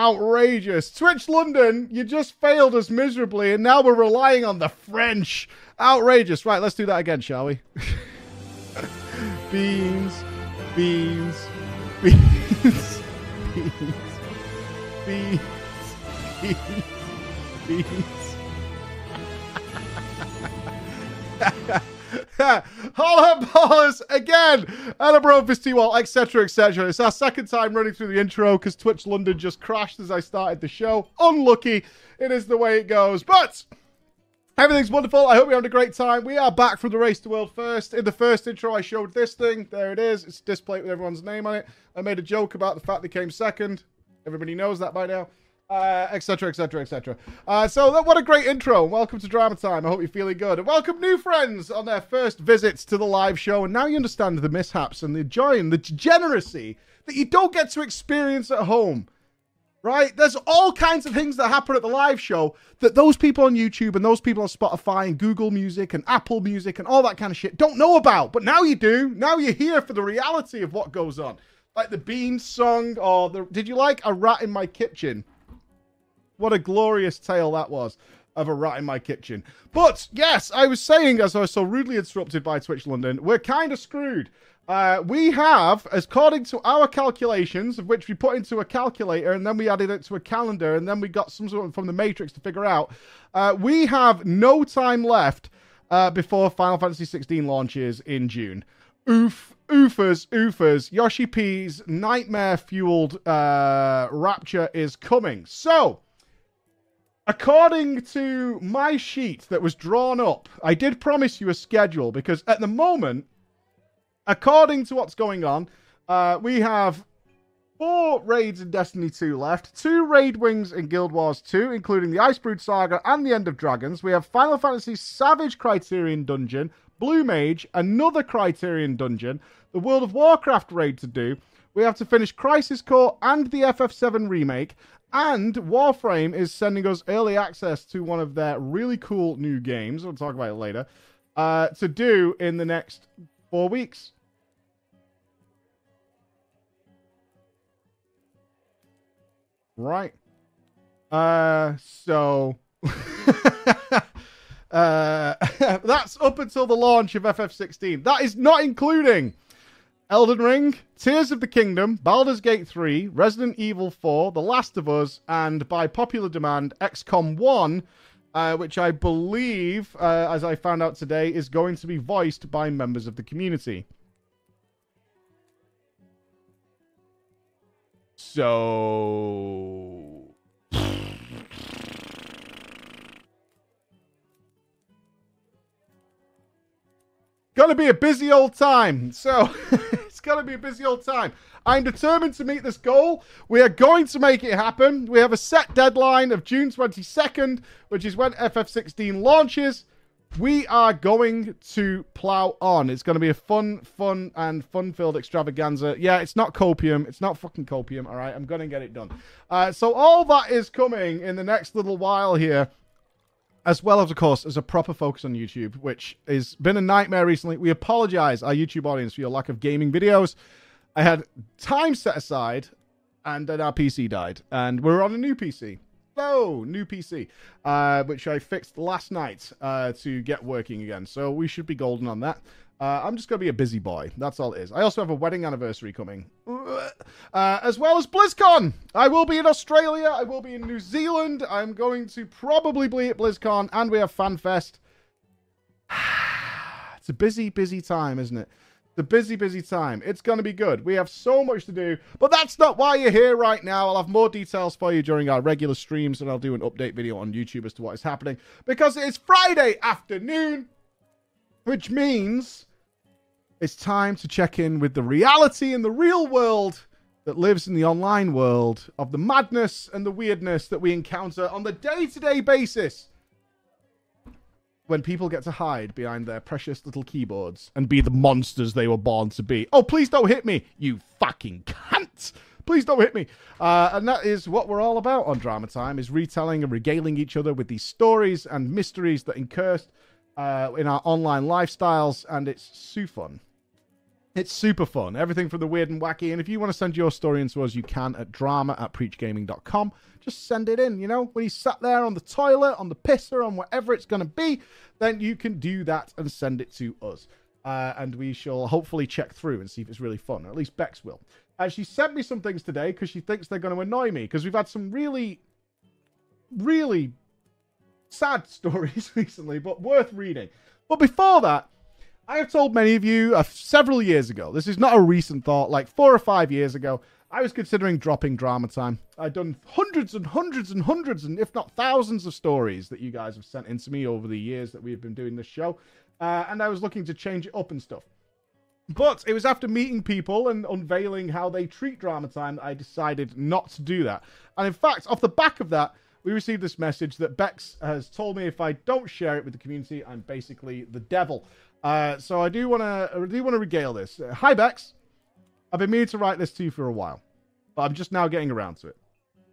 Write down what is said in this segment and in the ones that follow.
Outrageous. Twitch London, you just failed us miserably, and now we're relying on the French. Outrageous. Right, let's do that again, shall we? beans, beans, beans, beans, beans, beans, beans. Holla ballers again, Edinburgh Festival, etc., etc. It's our second time running through the intro because Twitch London just crashed as I started the show. Unlucky. It is the way it goes. But everything's wonderful. I hope you're having a great time. We are back from the Race to World First. In the first intro, I showed this thing. There it is. It's displayed with everyone's name on it. I made a joke about the fact they came second. Everybody knows that by now etc., etc., etc. So what a great intro. Welcome to Drama Time. I hope you're feeling good. And welcome new friends on their first visits to the live show. And now you understand the mishaps and the joy and the degeneracy that you don't get to experience at home. Right? There's all kinds of things that happen at the live show that those people on YouTube and those people on Spotify and Google Music and Apple Music and all that kind of shit don't know about. But now you do. Now you're here for the reality of what goes on. Like the Beans song or the. Did you like A Rat in My Kitchen? What a glorious tale that was of a rat in my kitchen. But yes, I was saying, as I was so rudely interrupted by Twitch London, we're kind of screwed. Uh, we have, according to our calculations, of which we put into a calculator and then we added it to a calendar and then we got some sort of from the Matrix to figure out, uh, we have no time left uh, before Final Fantasy 16 launches in June. Oof, oofers, oofers. Yoshi P's nightmare fueled uh, rapture is coming. So, according to my sheet that was drawn up, I did promise you a schedule because at the moment, according to what's going on, uh, we have four raids in Destiny 2 left, two raid wings in Guild Wars 2, including the Icebrood Saga and the End of Dragons. We have Final Fantasy Savage Criterion Dungeon, Blue Mage, another Criterion Dungeon, the World of Warcraft raid to do. We have to finish Crisis Core and the FF7 remake, and Warframe is sending us early access to one of their really cool new games. We'll talk about it later. Uh, to do in the next four weeks. Right. Uh, so. uh, that's up until the launch of FF16. That is not including Elden Ring, Tears of the Kingdom, Baldur's Gate 3, Resident Evil 4, The Last of Us, and by popular demand, XCOM 1, uh, which I believe, uh, as I found out today, is going to be voiced by members of the community. So. Gonna be a busy old time. So. It's to be a busy old time. I'm determined to meet this goal. We are going to make it happen. We have a set deadline of June 22nd, which is when FF16 launches. We are going to plow on. It's going to be a fun, fun, and fun filled extravaganza. Yeah, it's not copium. It's not fucking copium, all right? I'm going to get it done. Uh, so, all that is coming in the next little while here as well as, of course, as a proper focus on YouTube, which has been a nightmare recently. We apologize, our YouTube audience, for your lack of gaming videos. I had time set aside, and then our PC died, and we're on a new PC. Oh, new PC, uh, which I fixed last night uh, to get working again. So we should be golden on that. Uh, I'm just going to be a busy boy. That's all it is. I also have a wedding anniversary coming, uh, as well as BlizzCon. I will be in Australia. I will be in New Zealand. I'm going to probably be at BlizzCon, and we have FanFest. it's a busy, busy time, isn't it? The busy, busy time. It's going to be good. We have so much to do, but that's not why you're here right now. I'll have more details for you during our regular streams, and I'll do an update video on YouTube as to what is happening because it is Friday afternoon, which means it's time to check in with the reality in the real world that lives in the online world of the madness and the weirdness that we encounter on the day to day basis when people get to hide behind their precious little keyboards and be the monsters they were born to be. Oh, please don't hit me, you fucking cunt! Please don't hit me. Uh, and that is what we're all about on Drama Time, is retelling and regaling each other with these stories and mysteries that incurred uh, in our online lifestyles, and it's so fun. It's super fun. Everything from the weird and wacky. And if you want to send your story into us, you can at drama at preachgaming.com. Just send it in, you know, when you sat there on the toilet, on the pisser, on whatever it's going to be, then you can do that and send it to us. Uh, and we shall hopefully check through and see if it's really fun. Or at least Bex will. Uh, she sent me some things today because she thinks they're going to annoy me because we've had some really, really sad stories recently, but worth reading. But before that, I have told many of you uh, several years ago, this is not a recent thought, like four or five years ago, I was considering dropping drama time. I'd done hundreds and hundreds and hundreds, and if not thousands of stories that you guys have sent in to me over the years that we've been doing this show. Uh, and I was looking to change it up and stuff. But it was after meeting people and unveiling how they treat drama time that I decided not to do that. And in fact, off the back of that, we received this message that Bex has told me if I don't share it with the community, I'm basically the devil. Uh, so I do want to do want to regale this. Uh, hi Bex, I've been meaning to write this to you for a while, but I'm just now getting around to it.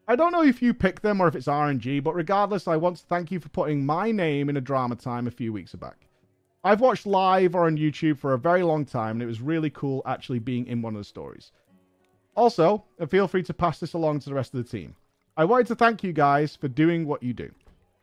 I don't know if you picked them or if it's RNG, but regardless, I want to thank you for putting my name in a drama time a few weeks back. I've watched live or on YouTube for a very long time, and it was really cool actually being in one of the stories. Also, feel free to pass this along to the rest of the team. I wanted to thank you guys for doing what you do.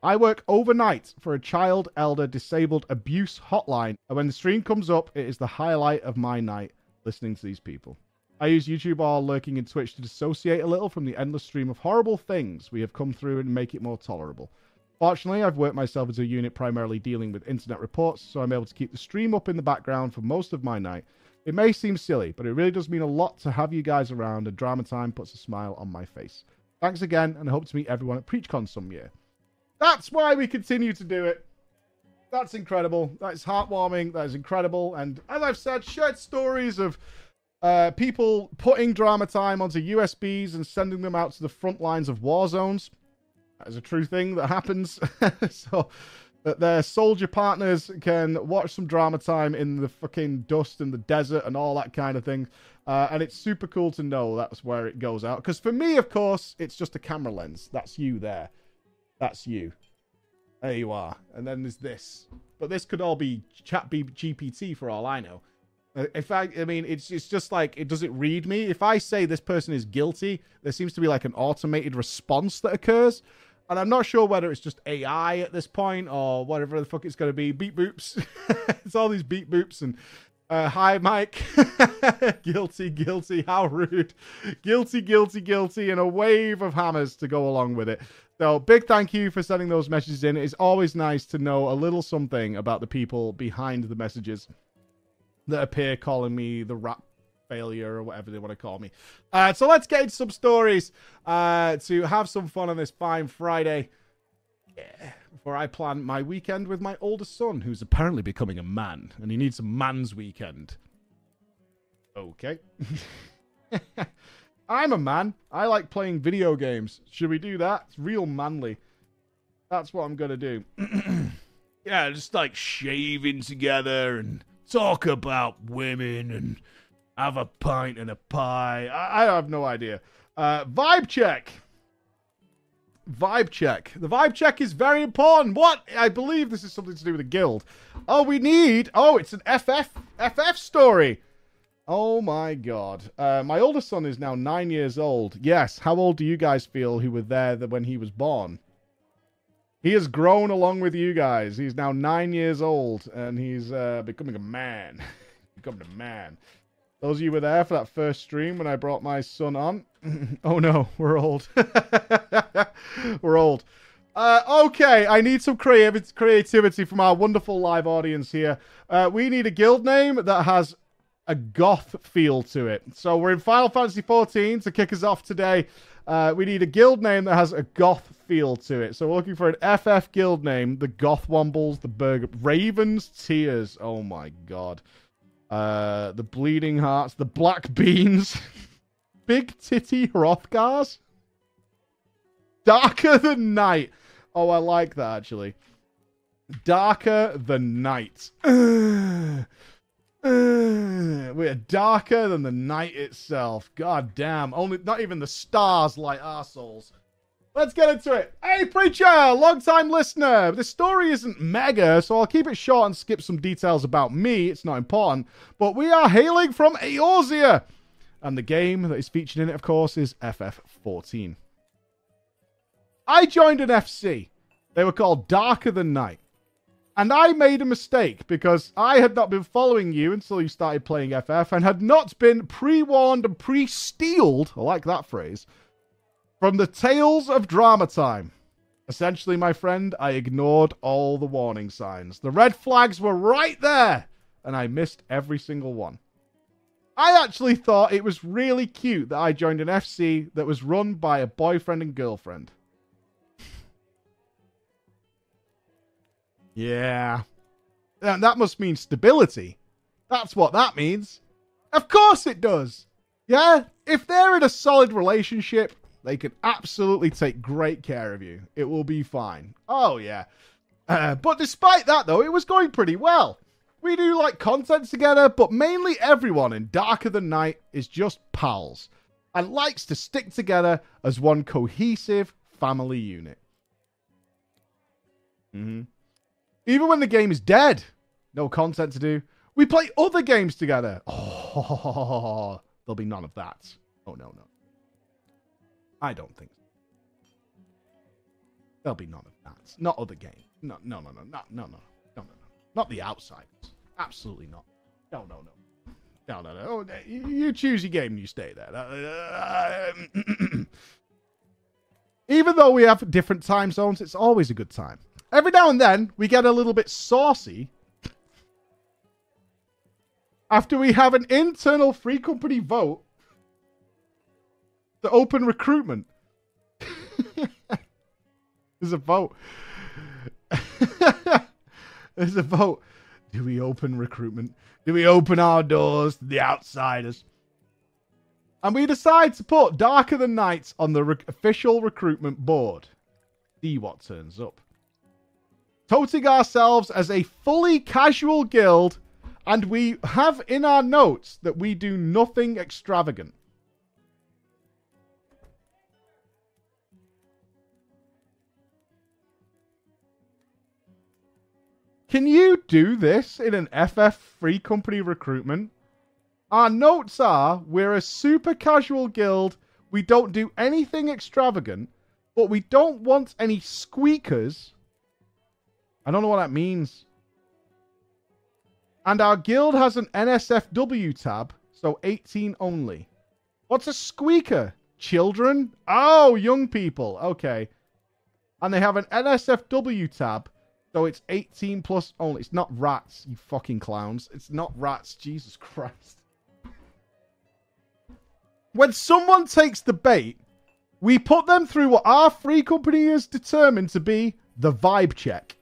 I work overnight for a child elder disabled abuse hotline, and when the stream comes up, it is the highlight of my night listening to these people. I use YouTube or lurking in Twitch to dissociate a little from the endless stream of horrible things we have come through and make it more tolerable. Fortunately, I've worked myself as a unit primarily dealing with internet reports, so I'm able to keep the stream up in the background for most of my night. It may seem silly, but it really does mean a lot to have you guys around, and Drama Time puts a smile on my face. Thanks again, and I hope to meet everyone at PreachCon some year. That's why we continue to do it. That's incredible. That's heartwarming. That is incredible. And as I've said, shared stories of uh, people putting drama time onto USBs and sending them out to the front lines of war zones. That is a true thing that happens. so that their soldier partners can watch some drama time in the fucking dust and the desert and all that kind of thing. Uh, and it's super cool to know that's where it goes out. Because for me, of course, it's just a camera lens. That's you there. That's you. There you are. And then there's this. But this could all be chat GPT for all I know. Uh, in fact, I mean, it's it's just like it doesn't read me. If I say this person is guilty, there seems to be like an automated response that occurs, and I'm not sure whether it's just AI at this point or whatever the fuck it's going to be. Beep boops. it's all these beep boops and uh, hi, Mike. guilty, guilty. How rude. Guilty, guilty, guilty, and a wave of hammers to go along with it. So, big thank you for sending those messages in. It's always nice to know a little something about the people behind the messages that appear calling me the rap failure or whatever they want to call me. Uh, so, let's get into some stories uh, to have some fun on this fine Friday. Yeah. Before I plan my weekend with my oldest son, who's apparently becoming a man, and he needs a man's weekend. Okay. I'm a man. I like playing video games. Should we do that? It's real manly. That's what I'm gonna do. yeah, just like shaving together and talk about women and have a pint and a pie. I, I have no idea. Uh, vibe check. Vibe check. The vibe check is very important. What? I believe this is something to do with the guild. Oh, we need. Oh, it's an FF FF story. Oh my god. Uh, my oldest son is now nine years old. Yes. How old do you guys feel who were there when he was born? He has grown along with you guys. He's now nine years old and he's uh, becoming a man. becoming a man. Those of you were there for that first stream when I brought my son on. oh no, we're old. we're old. Uh, okay, I need some creativ- creativity from our wonderful live audience here. Uh, we need a guild name that has a goth feel to it. So we're in Final Fantasy XIV to kick us off today. Uh, we need a guild name that has a goth feel to it. So we're looking for an FF guild name. The Goth Wombles, the Burger Ravens Tears. Oh my god. Uh, the Bleeding Hearts, the Black Beans, Big Titty Hrothgars, Darker than Night. Oh, I like that actually. Darker than Night. We're darker than the night itself. God damn. Only not even the stars light our souls. Let's get into it. Hey, Preacher, long time listener. The story isn't mega, so I'll keep it short and skip some details about me. It's not important. But we are hailing from Eorzea. And the game that is featured in it, of course, is FF14. I joined an FC. They were called Darker Than Night. And I made a mistake because I had not been following you until you started playing FF and had not been pre warned and pre steeled, I like that phrase, from the tales of drama time. Essentially, my friend, I ignored all the warning signs. The red flags were right there, and I missed every single one. I actually thought it was really cute that I joined an FC that was run by a boyfriend and girlfriend. Yeah. That must mean stability. That's what that means. Of course it does. Yeah, if they're in a solid relationship, they can absolutely take great care of you. It will be fine. Oh, yeah. Uh, but despite that, though, it was going pretty well. We do like content together, but mainly everyone in Darker Than Night is just pals and likes to stick together as one cohesive family unit. Mm-hmm. Even when the game is dead, no content to do, we play other games together. Oh, there'll be none of that. Oh, no, no. I don't think so. There'll be none of that. Not other games. No, no, no, no, no, no, no, no, no, no. Not the outsiders. Absolutely not. No, no, no. No, no, no. Oh, you choose your game and you stay there. Even though we have different time zones, it's always a good time. Every now and then, we get a little bit saucy after we have an internal free company vote to open recruitment. There's a vote. There's a vote. Do we open recruitment? Do we open our doors to the outsiders? And we decide to put Darker Than Nights on the re- official recruitment board. See what turns up toting ourselves as a fully casual guild, and we have in our notes that we do nothing extravagant. Can you do this in an FF free company recruitment? Our notes are we're a super casual guild. We don't do anything extravagant, but we don't want any squeakers I don't know what that means. And our guild has an NSFW tab, so 18 only. What's a squeaker? Children? Oh, young people. Okay. And they have an NSFW tab, so it's 18 plus only. It's not rats, you fucking clowns. It's not rats. Jesus Christ. When someone takes the bait, we put them through what our free company has determined to be the vibe check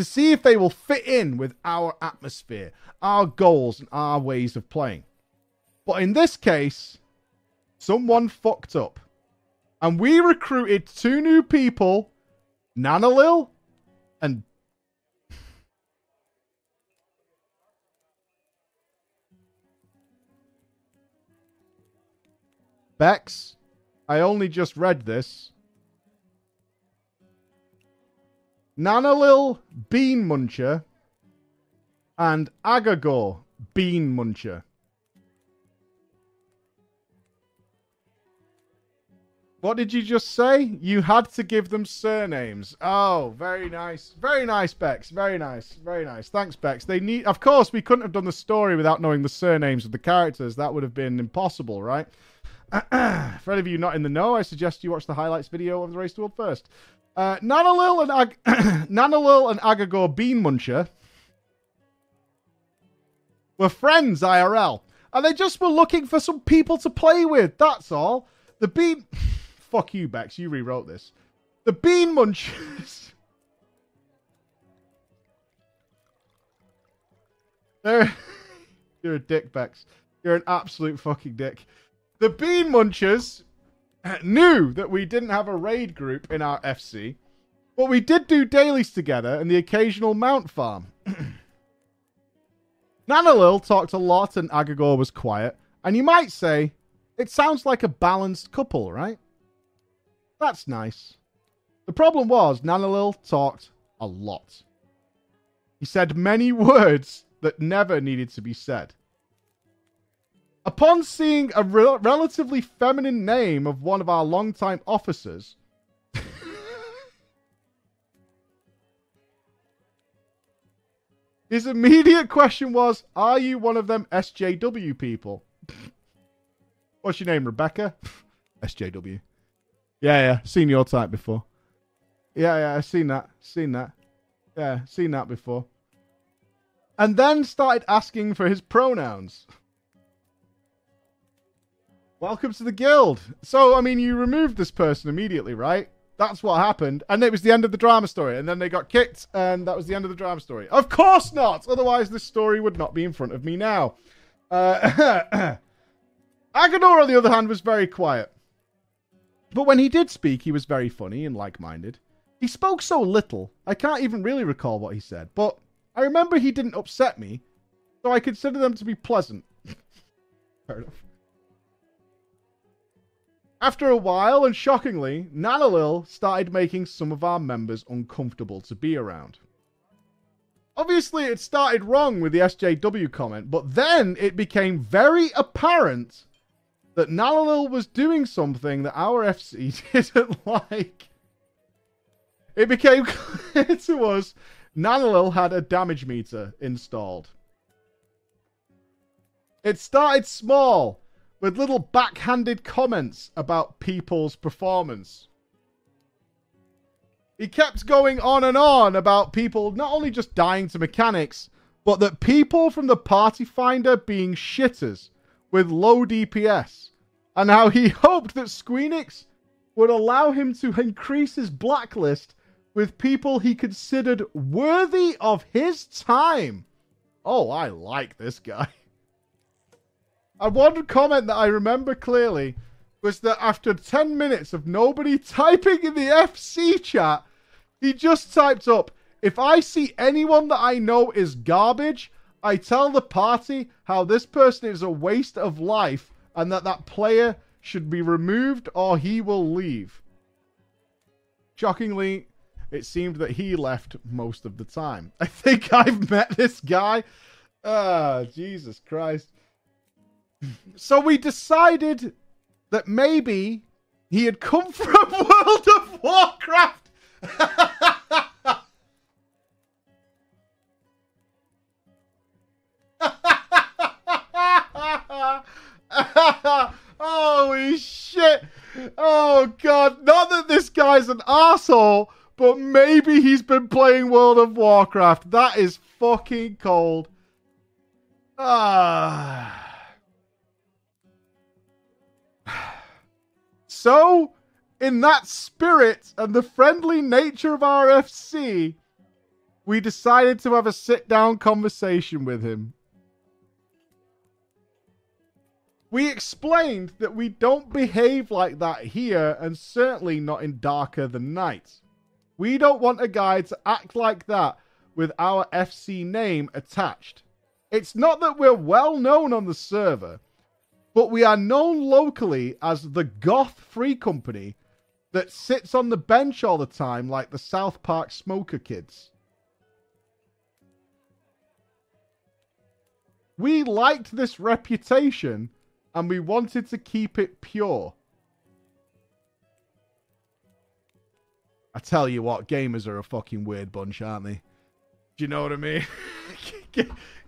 to see if they will fit in with our atmosphere, our goals, and our ways of playing. But in this case, someone fucked up. And we recruited two new people, Nanalil and Bex. I only just read this. Nanalil Bean Muncher and Agagor Bean Muncher. What did you just say? You had to give them surnames. Oh, very nice. Very nice, Bex. Very nice. Very nice. Thanks, Bex. They need Of course, we couldn't have done the story without knowing the surnames of the characters. That would have been impossible, right? For any of you not in the know, I suggest you watch the highlights video of the race to world first. Uh, Nanalil and Ag- Nanalil and Agagor Bean Muncher were friends IRL, and they just were looking for some people to play with. That's all. The Bean, fuck you, Bex. You rewrote this. The Bean Munchers. They're... You're a dick, Bex. You're an absolute fucking dick. The Bean Munchers knew that we didn't have a raid group in our FC, but we did do dailies together and the occasional mount farm. Nanalil talked a lot and Agagor was quiet, and you might say, it sounds like a balanced couple, right? That's nice. The problem was, Nanalil talked a lot. He said many words that never needed to be said. Upon seeing a re- relatively feminine name of one of our longtime officers, his immediate question was, Are you one of them SJW people? What's your name, Rebecca? SJW. Yeah, yeah. Seen your type before. Yeah, yeah. I've seen that. Seen that. Yeah, seen that before. And then started asking for his pronouns. Welcome to the guild. So, I mean, you removed this person immediately, right? That's what happened. And it was the end of the drama story. And then they got kicked, and that was the end of the drama story. Of course not! Otherwise, this story would not be in front of me now. Uh, Agagor, on the other hand, was very quiet. But when he did speak, he was very funny and like minded. He spoke so little, I can't even really recall what he said, but I remember he didn't upset me, so I consider them to be pleasant. Fair enough. After a while, and shockingly, Nanalil started making some of our members uncomfortable to be around. Obviously, it started wrong with the SJW comment, but then it became very apparent that Nanalil was doing something that our FC didn't like. It became clear to us Nanalil had a damage meter installed. It started small, with little backhanded comments about people's performance. He kept going on and on about people not only just dying to mechanics, but that people from the party finder being shitters with low DPS, and how he hoped that Squeenix would allow him to increase his blacklist with people he considered worthy of his time. Oh, I like this guy. And one comment that I remember clearly was that after 10 minutes of nobody typing in the FC chat, he just typed up, if I see anyone that I know is garbage, I tell the party how this person is a waste of life and that that player should be removed or he will leave. Shockingly, it seemed that he left most of the time. I think I've met this guy. Ah, Jesus Christ. So we decided that maybe he had come from World of Warcraft. Holy shit. Oh god. Not that this guy's an asshole, but maybe he's been playing World of Warcraft. That is fucking cold. Ah. So, in that spirit and the friendly nature of our FC, we decided to have a sit down conversation with him. We explained that we don't behave like that here, and certainly not in Darker Than Night. We don't want a guy to act like that with our FC name attached. It's not that we're well known on the server, but we are known locally as the Goth Free Company that sits on the bench all the time like the South Park Smoker Kids. We liked this reputation and we wanted to keep it pure. I tell you what, gamers are a fucking weird bunch, aren't they? Do you know what I mean?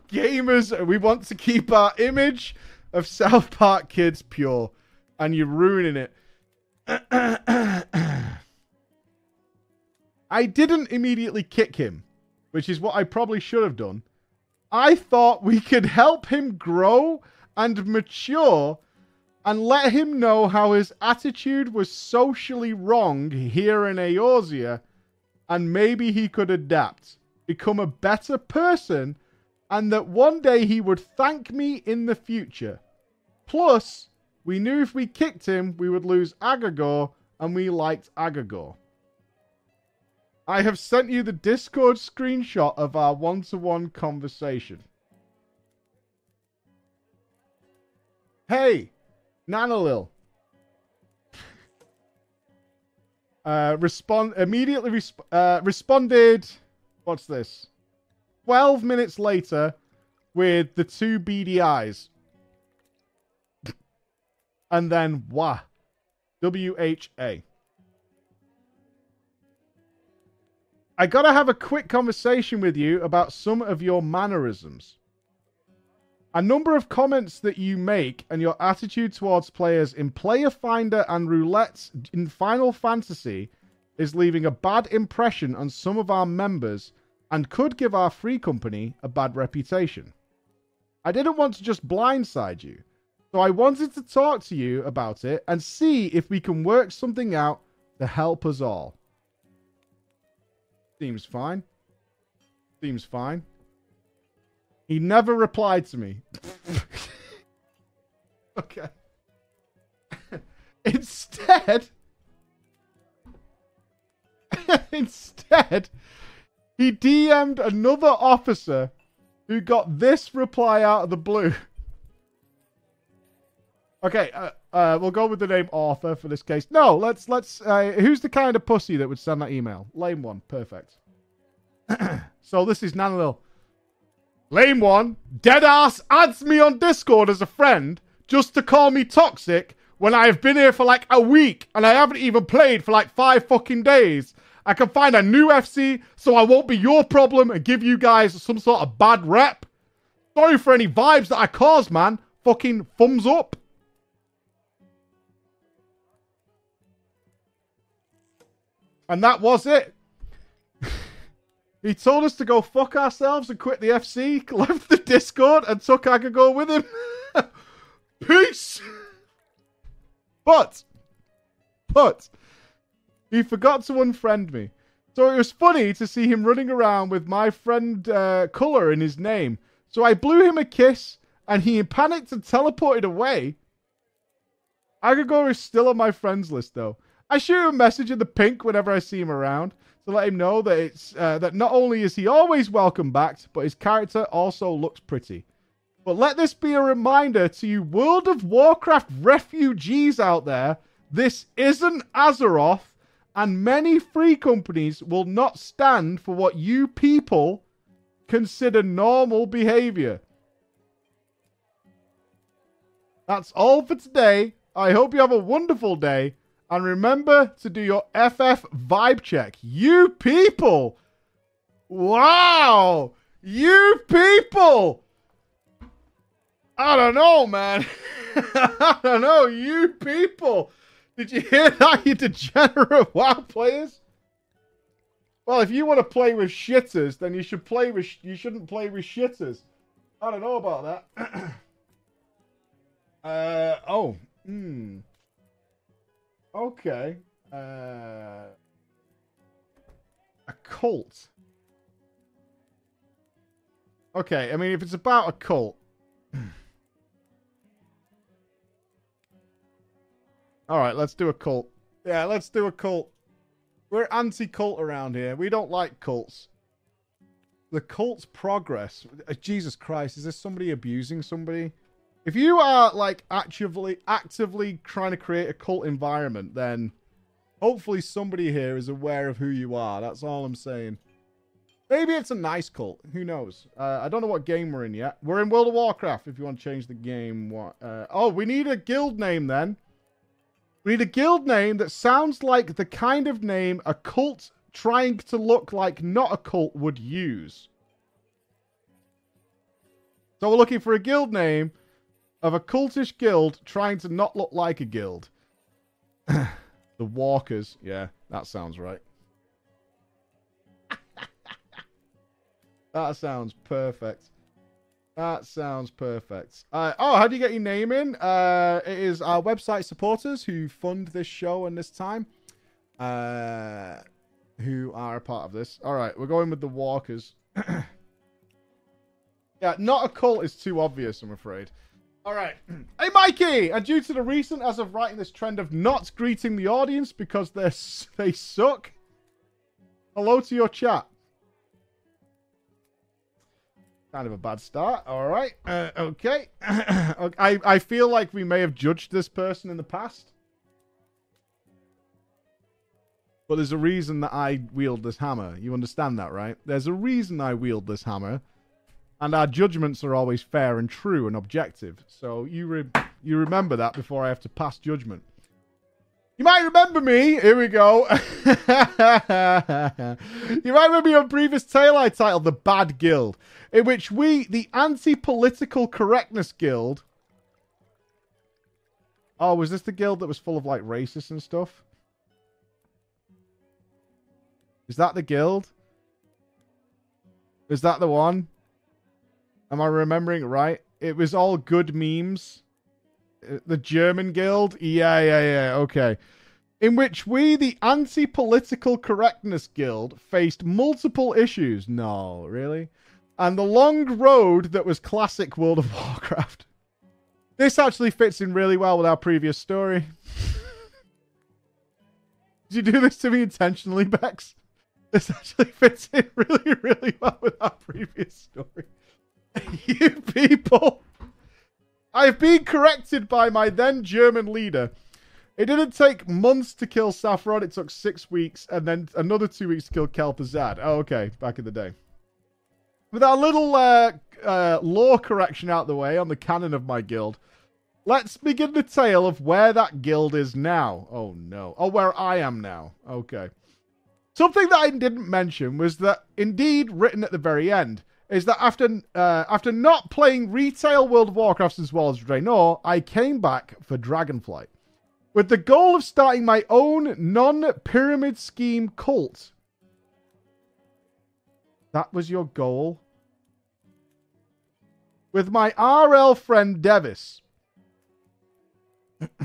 gamers, we want to keep our image of South Park kids pure, and you're ruining it. I didn't immediately kick him, which is what I probably should have done. I thought we could help him grow and mature and let him know how his attitude was socially wrong here in Eorzea and maybe he could adapt, become a better person, and that one day he would thank me in the future. Plus, we knew if we kicked him, we would lose Agagor, and we liked Agagor. I have sent you the Discord screenshot of our one to one conversation. Hey, Nanalil. Uh, respond immediately. Resp- uh, responded. What's this? Twelve minutes later, with the two beady eyes, and then wah, W H A. I gotta have a quick conversation with you about some of your mannerisms. A number of comments that you make and your attitude towards players in Player Finder and Roulette in Final Fantasy is leaving a bad impression on some of our members and could give our free company a bad reputation. I didn't want to just blindside you, so I wanted to talk to you about it and see if we can work something out to help us all. Seems fine. Seems fine. He never replied to me. okay. Instead, instead, he DM'd another officer who got this reply out of the blue. Okay, uh, uh, we'll go with the name Arthur for this case. No, let's let's. Uh, who's the kind of pussy that would send that email? Lame one, perfect. so this is Nanalil. Lame one, dead ass adds me on Discord as a friend just to call me toxic when I have been here for like a week and I haven't even played for like five fucking days. I can find a new FC so I won't be your problem and give you guys some sort of bad rep. Sorry for any vibes that I caused, man. Fucking thumbs up. And that was it. he told us to go fuck ourselves and quit the FC, left the Discord, and took Agagor with him. Peace! But, but, he forgot to unfriend me. So it was funny to see him running around with my friend uh, Colour in his name. So I blew him a kiss, and he panicked and teleported away. Agagor is still on my friends list, though. I shoot him a message in the pink whenever I see him around to let him know that it's uh, that not only is he always welcome back, but his character also looks pretty. But let this be a reminder to you World of Warcraft refugees out there: this isn't Azeroth, and many free companies will not stand for what you people consider normal behavior. That's all for today. I hope you have a wonderful day. And remember to do your FF vibe check. You people! Wow! You people! I don't know, man. I don't know. You people! Did you hear that, you degenerate WoW players? Well, if you want to play with shitters, then you should play with. you shouldn't play with shitters. I don't know about that. uh oh. Hmm. Okay. Uh, a cult. Okay, I mean, if it's about a cult. All right, let's do a cult. Yeah, let's do a cult. We're anti cult around here. We don't like cults. The cult's progress. Uh, Jesus Christ, is this somebody abusing somebody? If you are like actively actively trying to create a cult environment, then hopefully somebody here is aware of who you are. That's all I'm saying. Maybe it's a nice cult. Who knows? Uh, I don't know what game we're in yet. We're in World of Warcraft. If you want to change the game, what? Uh, oh, we need a guild name then. We need a guild name that sounds like the kind of name a cult trying to look like not a cult would use. So we're looking for a guild name of a cultish guild trying to not look like a guild. the Walkers. Yeah, that sounds right. that sounds perfect. That sounds perfect. Uh, oh, how do you get your name in? Uh, it is our website supporters who fund this show and this time, uh, who are a part of this. All right, we're going with the Walkers. yeah, not a cult is too obvious, I'm afraid. All right. Hey, Mikey! And due to the recent, as of writing this trend of not greeting the audience because they they suck, hello to your chat. Kind of a bad start. All right. Uh, okay. I, I feel like we may have judged this person in the past. But there's a reason that I wield this hammer. You understand that, right? There's a reason I wield this hammer. And our judgments are always fair and true and objective. So you re- you remember that before I have to pass judgment. You might remember me. Here we go. you might remember me on previous tale I titled The Bad Guild, in which we, the Anti Political Correctness Guild. Oh, was this the guild that was full of like racists and stuff? Is that the guild? Is that the one? Am I remembering right? It was all good memes. Uh, the German guild? Yeah, yeah, yeah. Okay. In which we, the anti political correctness guild, faced multiple issues. No, really? And the long road that was classic World of Warcraft. This actually fits in really well with our previous story. Did you do this to me intentionally, Bex? This actually fits in really, really well with our previous story. you people. I've been corrected by my then German leader. It didn't take months to kill Sapphiron. It took six weeks and then another two weeks to kill Kel'Thuzad. Oh, okay. Back in the day. With our little uh, uh, law correction out the way on the canon of my guild, let's begin the tale of where that guild is now. Oh, no. Oh, where I am now. Okay. Something that I didn't mention was that, indeed, written at the very end, is that after uh, after not playing retail World of Warcraft as well as Draenor, I came back for Dragonflight. With the goal of starting my own non-pyramid scheme cult. That was your goal? With my RL friend Devis.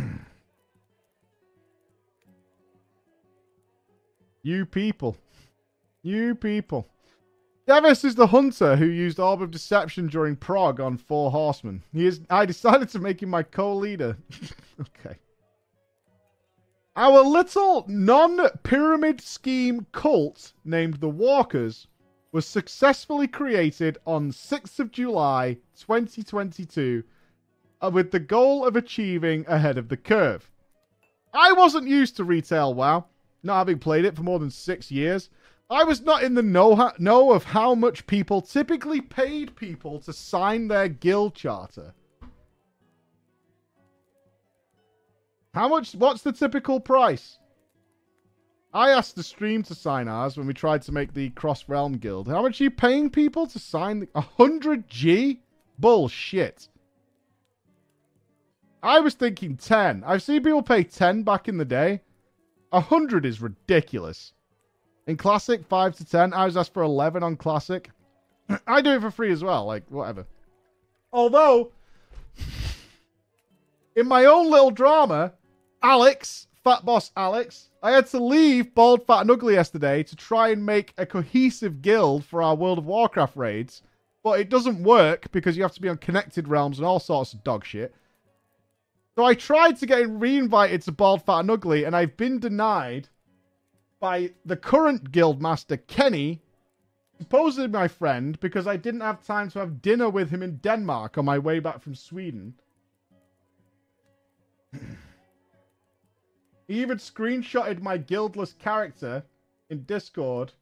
You people. You people. Devis is the hunter who used Orb of Deception during prog on Four Horsemen. He is. I decided to make him my co-leader. okay. Our little non-pyramid scheme cult named the Walkers was successfully created on 6th of July 2022 uh, with the goal of achieving ahead of the curve. I wasn't used to retail WoW, not having played it for more than six years, I was not in the know, know of how much people typically paid people to sign their guild charter. How much? What's the typical price? I asked the stream to sign ours when we tried to make the Cross Realm Guild. How much are you paying people to sign the 100 G? Bullshit. I was thinking 10. I've seen people pay 10 back in the day. A hundred is ridiculous. In classic, five to ten. I was asked for eleven on classic. I do it for free as well. Like whatever. Although, in my own little drama, Alex, fat boss Alex, I had to leave Bald, Fat, and Ugly yesterday to try and make a cohesive guild for our World of Warcraft raids. But it doesn't work because you have to be on connected realms and all sorts of dog shit. So I tried to get re-invited to Bald, Fat, and Ugly, and I've been denied by the current guildmaster, Kenny, supposedly my friend, because I didn't have time to have dinner with him in Denmark on my way back from Sweden. he even screenshotted my guildless character in Discord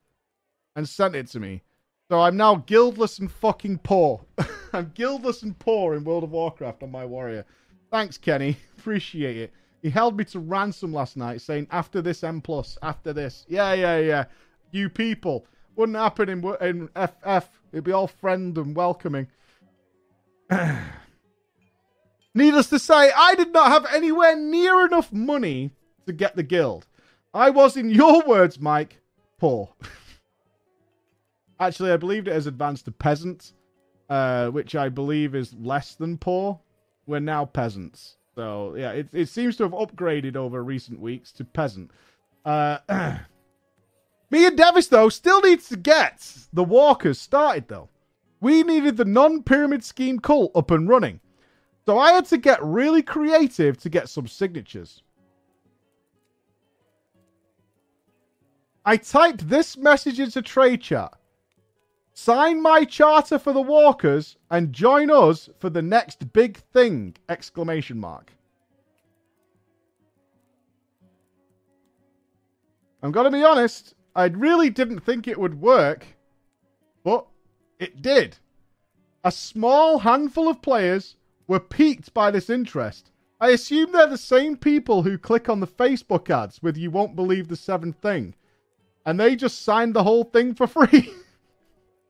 and sent it to me. So I'm now guildless and fucking poor. I'm guildless and poor in World of Warcraft on my warrior. Thanks, Kenny. Appreciate it. He held me to ransom last night, saying after this M plus, after this. Yeah, yeah, yeah. You people. Wouldn't happen in in FF. It'd be all friend and welcoming. Needless to say, I did not have anywhere near enough money to get the guild. I was, in your words, Mike, poor. Actually, I believed it as advanced to peasant, uh, which I believe is less than poor we're now peasants. So yeah, it it seems to have upgraded over recent weeks to peasant. Uh, me and Devis though still needs to get the walkers started though. We needed the non-pyramid scheme cult up and running. So I had to get really creative to get some signatures. I typed this message into trade chat. Sign my charter for the walkers and join us for the next big thing! Exclamation mark. I'm to be honest, I really didn't think it would work, but it did. A small handful of players were piqued by this interest. I assume they're the same people who click on the Facebook ads with You Won't Believe the Seventh Thing. And they just signed the whole thing for free.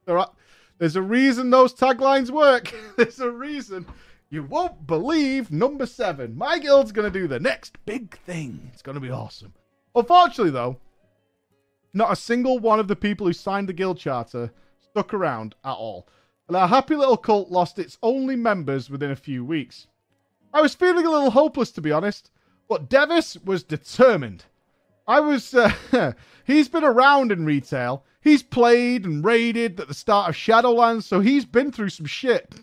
there are, there's a reason those taglines work. there's a reason. You won't believe number seven. My guild's going to do the next big thing. It's going to be awesome. Unfortunately, though, not a single one of the people who signed the guild charter stuck around at all. And our happy little cult lost its only members within a few weeks. I was feeling a little hopeless, to be honest, but Devis was determined. I was. Uh, he's been around in retail. He's played and raided at the start of Shadowlands, so he's been through some shit.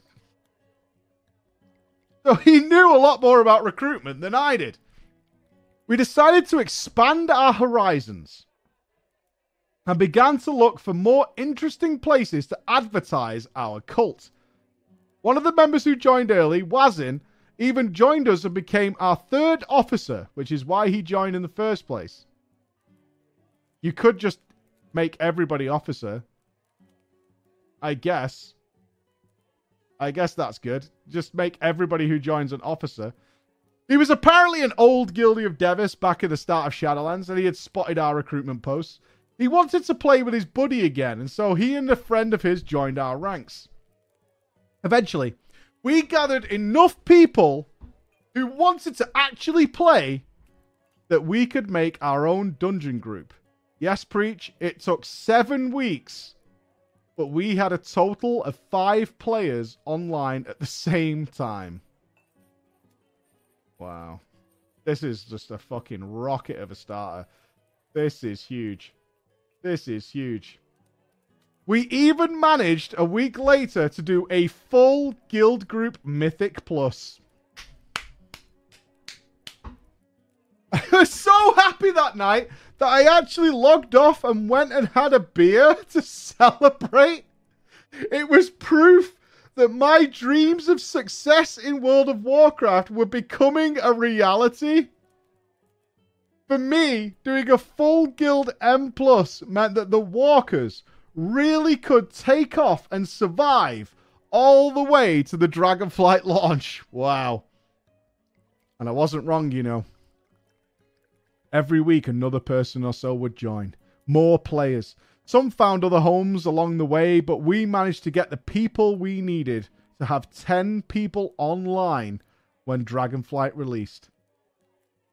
So he knew a lot more about recruitment than I did. We decided to expand our horizons and began to look for more interesting places to advertise our cult. One of the members who joined early, Wazin, even joined us and became our third officer, which is why he joined in the first place. You could just make everybody officer. I guess. I guess that's good. Just make everybody who joins an officer. He was apparently an old guildie of Devis back at the start of Shadowlands, and he had spotted our recruitment posts. He wanted to play with his buddy again, and so he and a friend of his joined our ranks. Eventually, we gathered enough people who wanted to actually play that we could make our own dungeon group. Yes, Preach, it took seven weeks but we had a total of five players online at the same time. Wow. This is just a fucking rocket of a starter. This is huge. This is huge. We even managed a week later to do a full guild group Mythic Plus. I was so happy that night that I actually logged off and went and had a beer to celebrate. It was proof that my dreams of success in World of Warcraft were becoming a reality. For me, doing a full guild M plus meant that the walkers really could take off and survive all the way to the Dragonflight launch. Wow. And I wasn't wrong, you know. Every week, another person or so would join. More players. Some found other homes along the way, but we managed to get the people we needed to have 10 people online when Dragonflight released.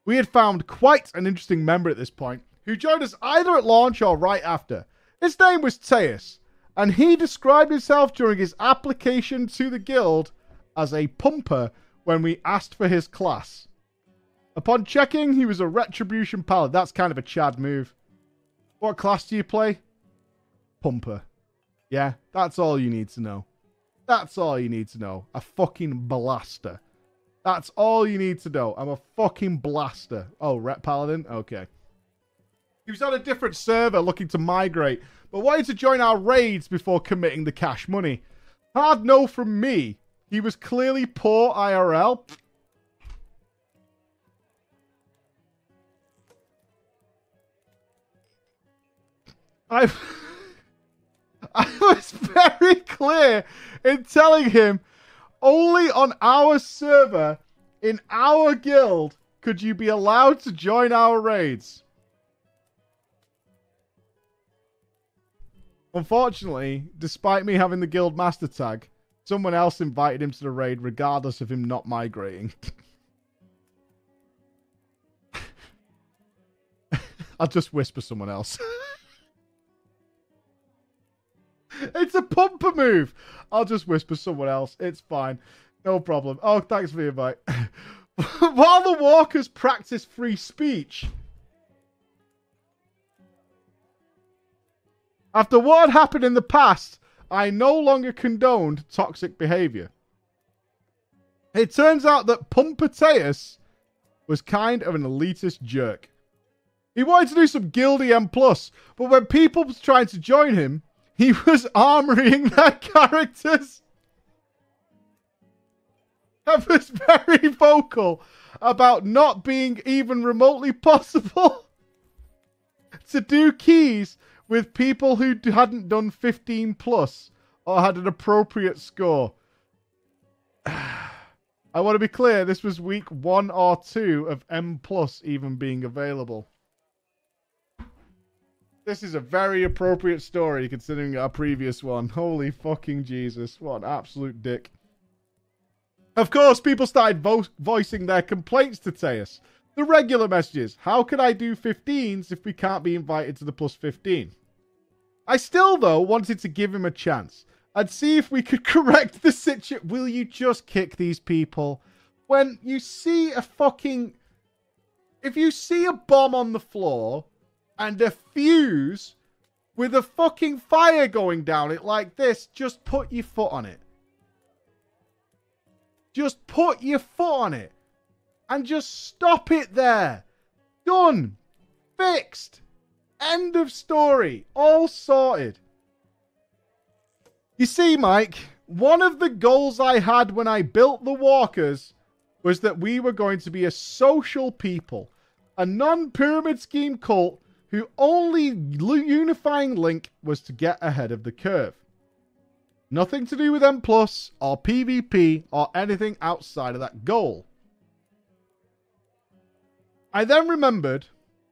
We had found quite an interesting member at this point who joined us either at launch or right after. His name was Teus, and he described himself during his application to the guild as a pumper when we asked for his class. Upon checking, he was a Retribution Paladin. That's kind of a Chad move. What class do you play? Pumper. Yeah, that's all you need to know. That's all you need to know. A fucking blaster. That's all you need to know. I'm a fucking blaster. Oh, Ret Paladin? Okay. He was on a different server looking to migrate, but wanted to join our raids before committing the cash money. Hard no from me. He was clearly poor IRL. I I was very clear in telling him only on our server in our guild could you be allowed to join our raids. Unfortunately, despite me having the guild master tag, someone else invited him to the raid regardless of him not migrating. I'll just whisper someone else. it's a pumper move. I'll just whisper someone else. It's fine. No problem. Oh, thanks for the invite. While the walkers practice free speech. After what happened in the past, I no longer condoned toxic behavior. It turns out that Pumperteus was kind of an elitist jerk. He wanted to do some Guildy M+, but when people tried to join him, he was armoring their characters. I was very vocal about not being even remotely possible to do keys with people who hadn't done 15 plus or had an appropriate score. I want to be clear, this was week one or two of M plus even being available. This is a very appropriate story considering our previous one. Holy fucking Jesus. What an absolute dick. Of course, people started vo- voicing their complaints to Teus. The regular messages How can I do 15s if we can't be invited to the plus 15? I still, though, wanted to give him a chance and see if we could correct the situation. Will you just kick these people? When you see a fucking. If you see a bomb on the floor and a fuse with a fucking fire going down it like this, just put your foot on it. Just put your foot on it and just stop it there. Done. Fixed. End of story. All sorted. You see, Mike, one of the goals I had when I built the Walkers was that we were going to be a social people, a non pyramid scheme cult who only unifying link was to get ahead of the curve. Nothing to do with M plus or PvP or anything outside of that goal. I then remembered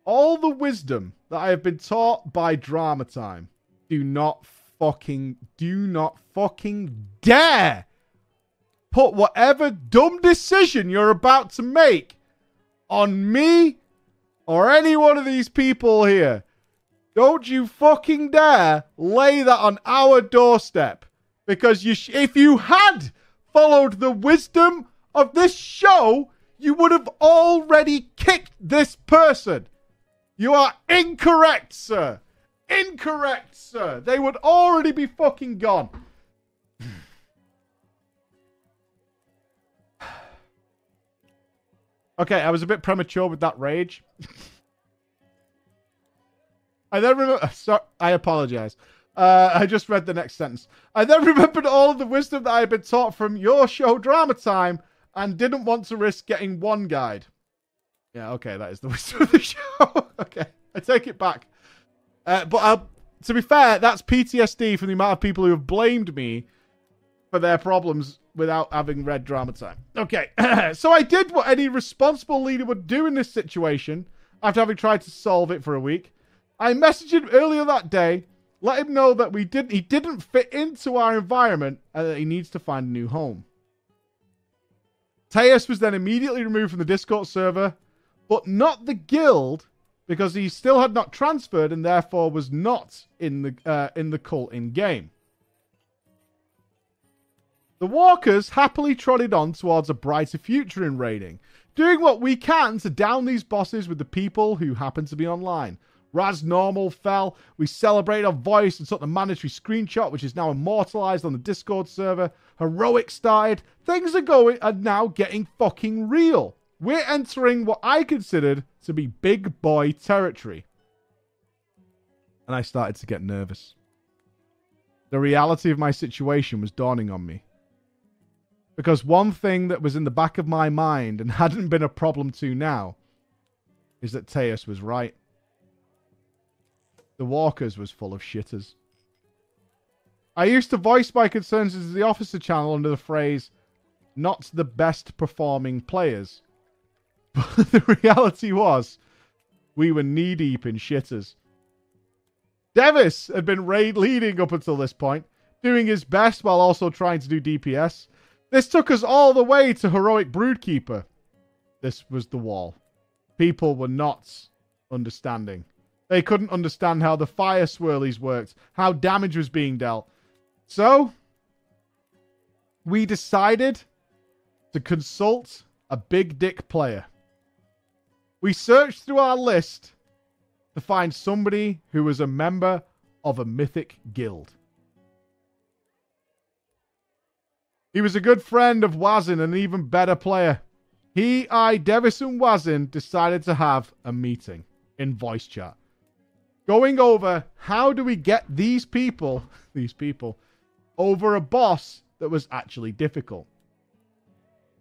all the wisdom that I have been taught by Drama Time. Do not fucking, do not fucking dare put whatever dumb decision you're about to make on me or any one of these people here. Don't you fucking dare lay that on our doorstep. Because you sh- if you had followed the wisdom of this show, you would have already kicked this person. You are incorrect, sir. Incorrect, sir. They would already be fucking gone. Okay, I was a bit premature with that rage. I then remember. Sorry, I apologize. Uh, I just read the next sentence. I then remembered all of the wisdom that I had been taught from your show, Drama Time, and didn't want to risk getting one guide. Yeah, okay, that is the wisdom of the show. okay, I take it back. Uh, but uh, to be fair, that's PTSD from the amount of people who have blamed me for their problems without having read Drama Time. Okay, so I did what any responsible leader would do in this situation after having tried to solve it for a week. I messaged him earlier that day, let him know that we didn't he didn't fit into our environment and that he needs to find a new home. Teus was then immediately removed from the Discord server, but not the guild because he still had not transferred and therefore was not in the uh, in the cult in game. The walkers happily trotted on towards a brighter future in raiding, doing what we can to down these bosses with the people who happen to be online. Raz Normal fell. We celebrated our voice and took the mandatory screenshot, which is now immortalized on the Discord server. Heroic started. Things are going are now getting fucking real. We're entering what I considered to be big boy territory. And I started to get nervous. The reality of my situation was dawning on me. Because one thing that was in the back of my mind and hadn't been a problem to now is that Teus was right. The Walkers was full of shitters. I used to voice my concerns as the officer channel under the phrase, not the best performing players. But the reality was, we were knee deep in shitters. Devis had been raid leading up until this point, doing his best while also trying to do DPS. This took us all the way to Heroic Broodkeeper. This was the wall. People were not understanding. They couldn't understand how the fire swirlies worked, how damage was being dealt. So, we decided to consult a big dick player. We searched through our list to find somebody who was a member of a mythic guild. He was a good friend of Wazin and an even better player. He, I, Devis, and Wazin decided to have a meeting in voice chat. Going over how do we get these people, these people, over a boss that was actually difficult.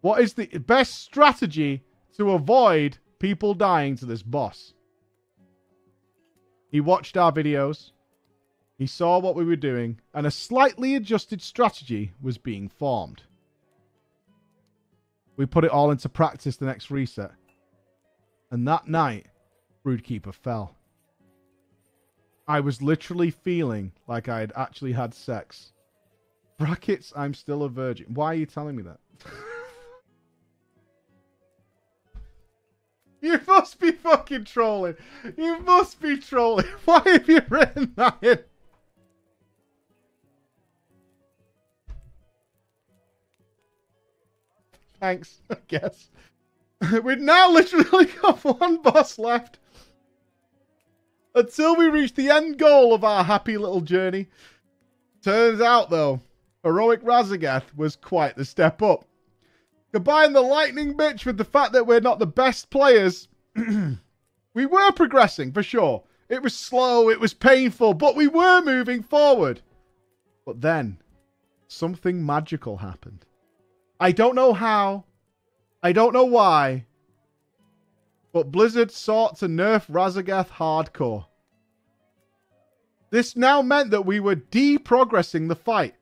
What is the best strategy to avoid people dying to this boss? He watched our videos. He saw what we were doing, and a slightly adjusted strategy was being formed. We put it all into practice the next reset. And that night, Broodkeeper fell. I was literally feeling like I had actually had sex. Brackets, I'm still a virgin. Why are you telling me that? you must be fucking trolling. You must be trolling. Why have you written that in? Thanks, I guess. We've now literally got one boss left. Until we reach the end goal of our happy little journey. Turns out, though, heroic Raszageth was quite the step up. Combine the lightning bitch with the fact that we're not the best players. we were progressing, for sure. It was slow, it was painful, but we were moving forward. But then, something magical happened. I don't know how. I don't know why. But Blizzard sought to nerf Raszageth hardcore. This now meant that we were deprogressing the fight.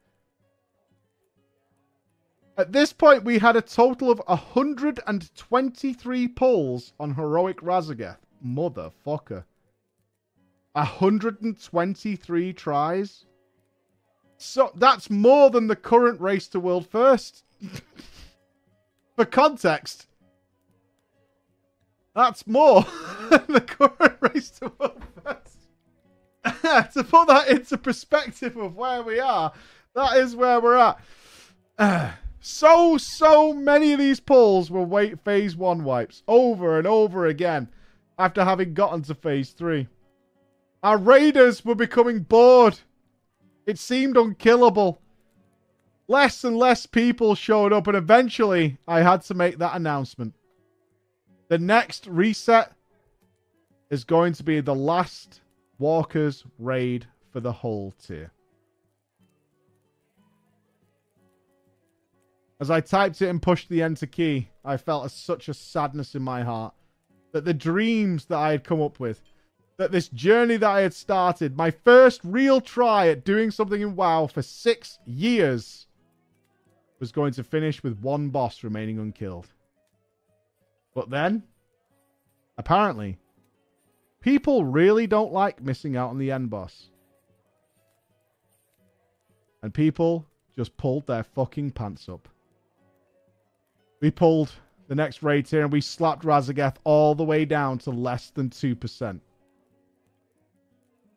At this point, we had a total of 123 pulls on Heroic Raszageth. Motherfucker. 123 tries? So that's more than the current race to world first. For context, that's more than the current race to world first. to put that into perspective of where we are, that is where we're at. so, so many of these pulls were wait phase one wipes over and over again after having gotten to phase three. Our raiders were becoming bored. It seemed unkillable less and less people showed up, and eventually I had to make that announcement. The next reset is going to be the last Walker's raid for the whole tier. As I typed it and pushed the enter key, I felt a, such a sadness in my heart that the dreams that I had come up with, that this journey that I had started, my first real try at doing something in WoW for six years, was going to finish with one boss remaining unkilled. But then, apparently, people really don't like missing out on the end boss. And people just pulled their fucking pants up. We pulled the next raid here and we slapped Raszageth all the way down to less than 2%.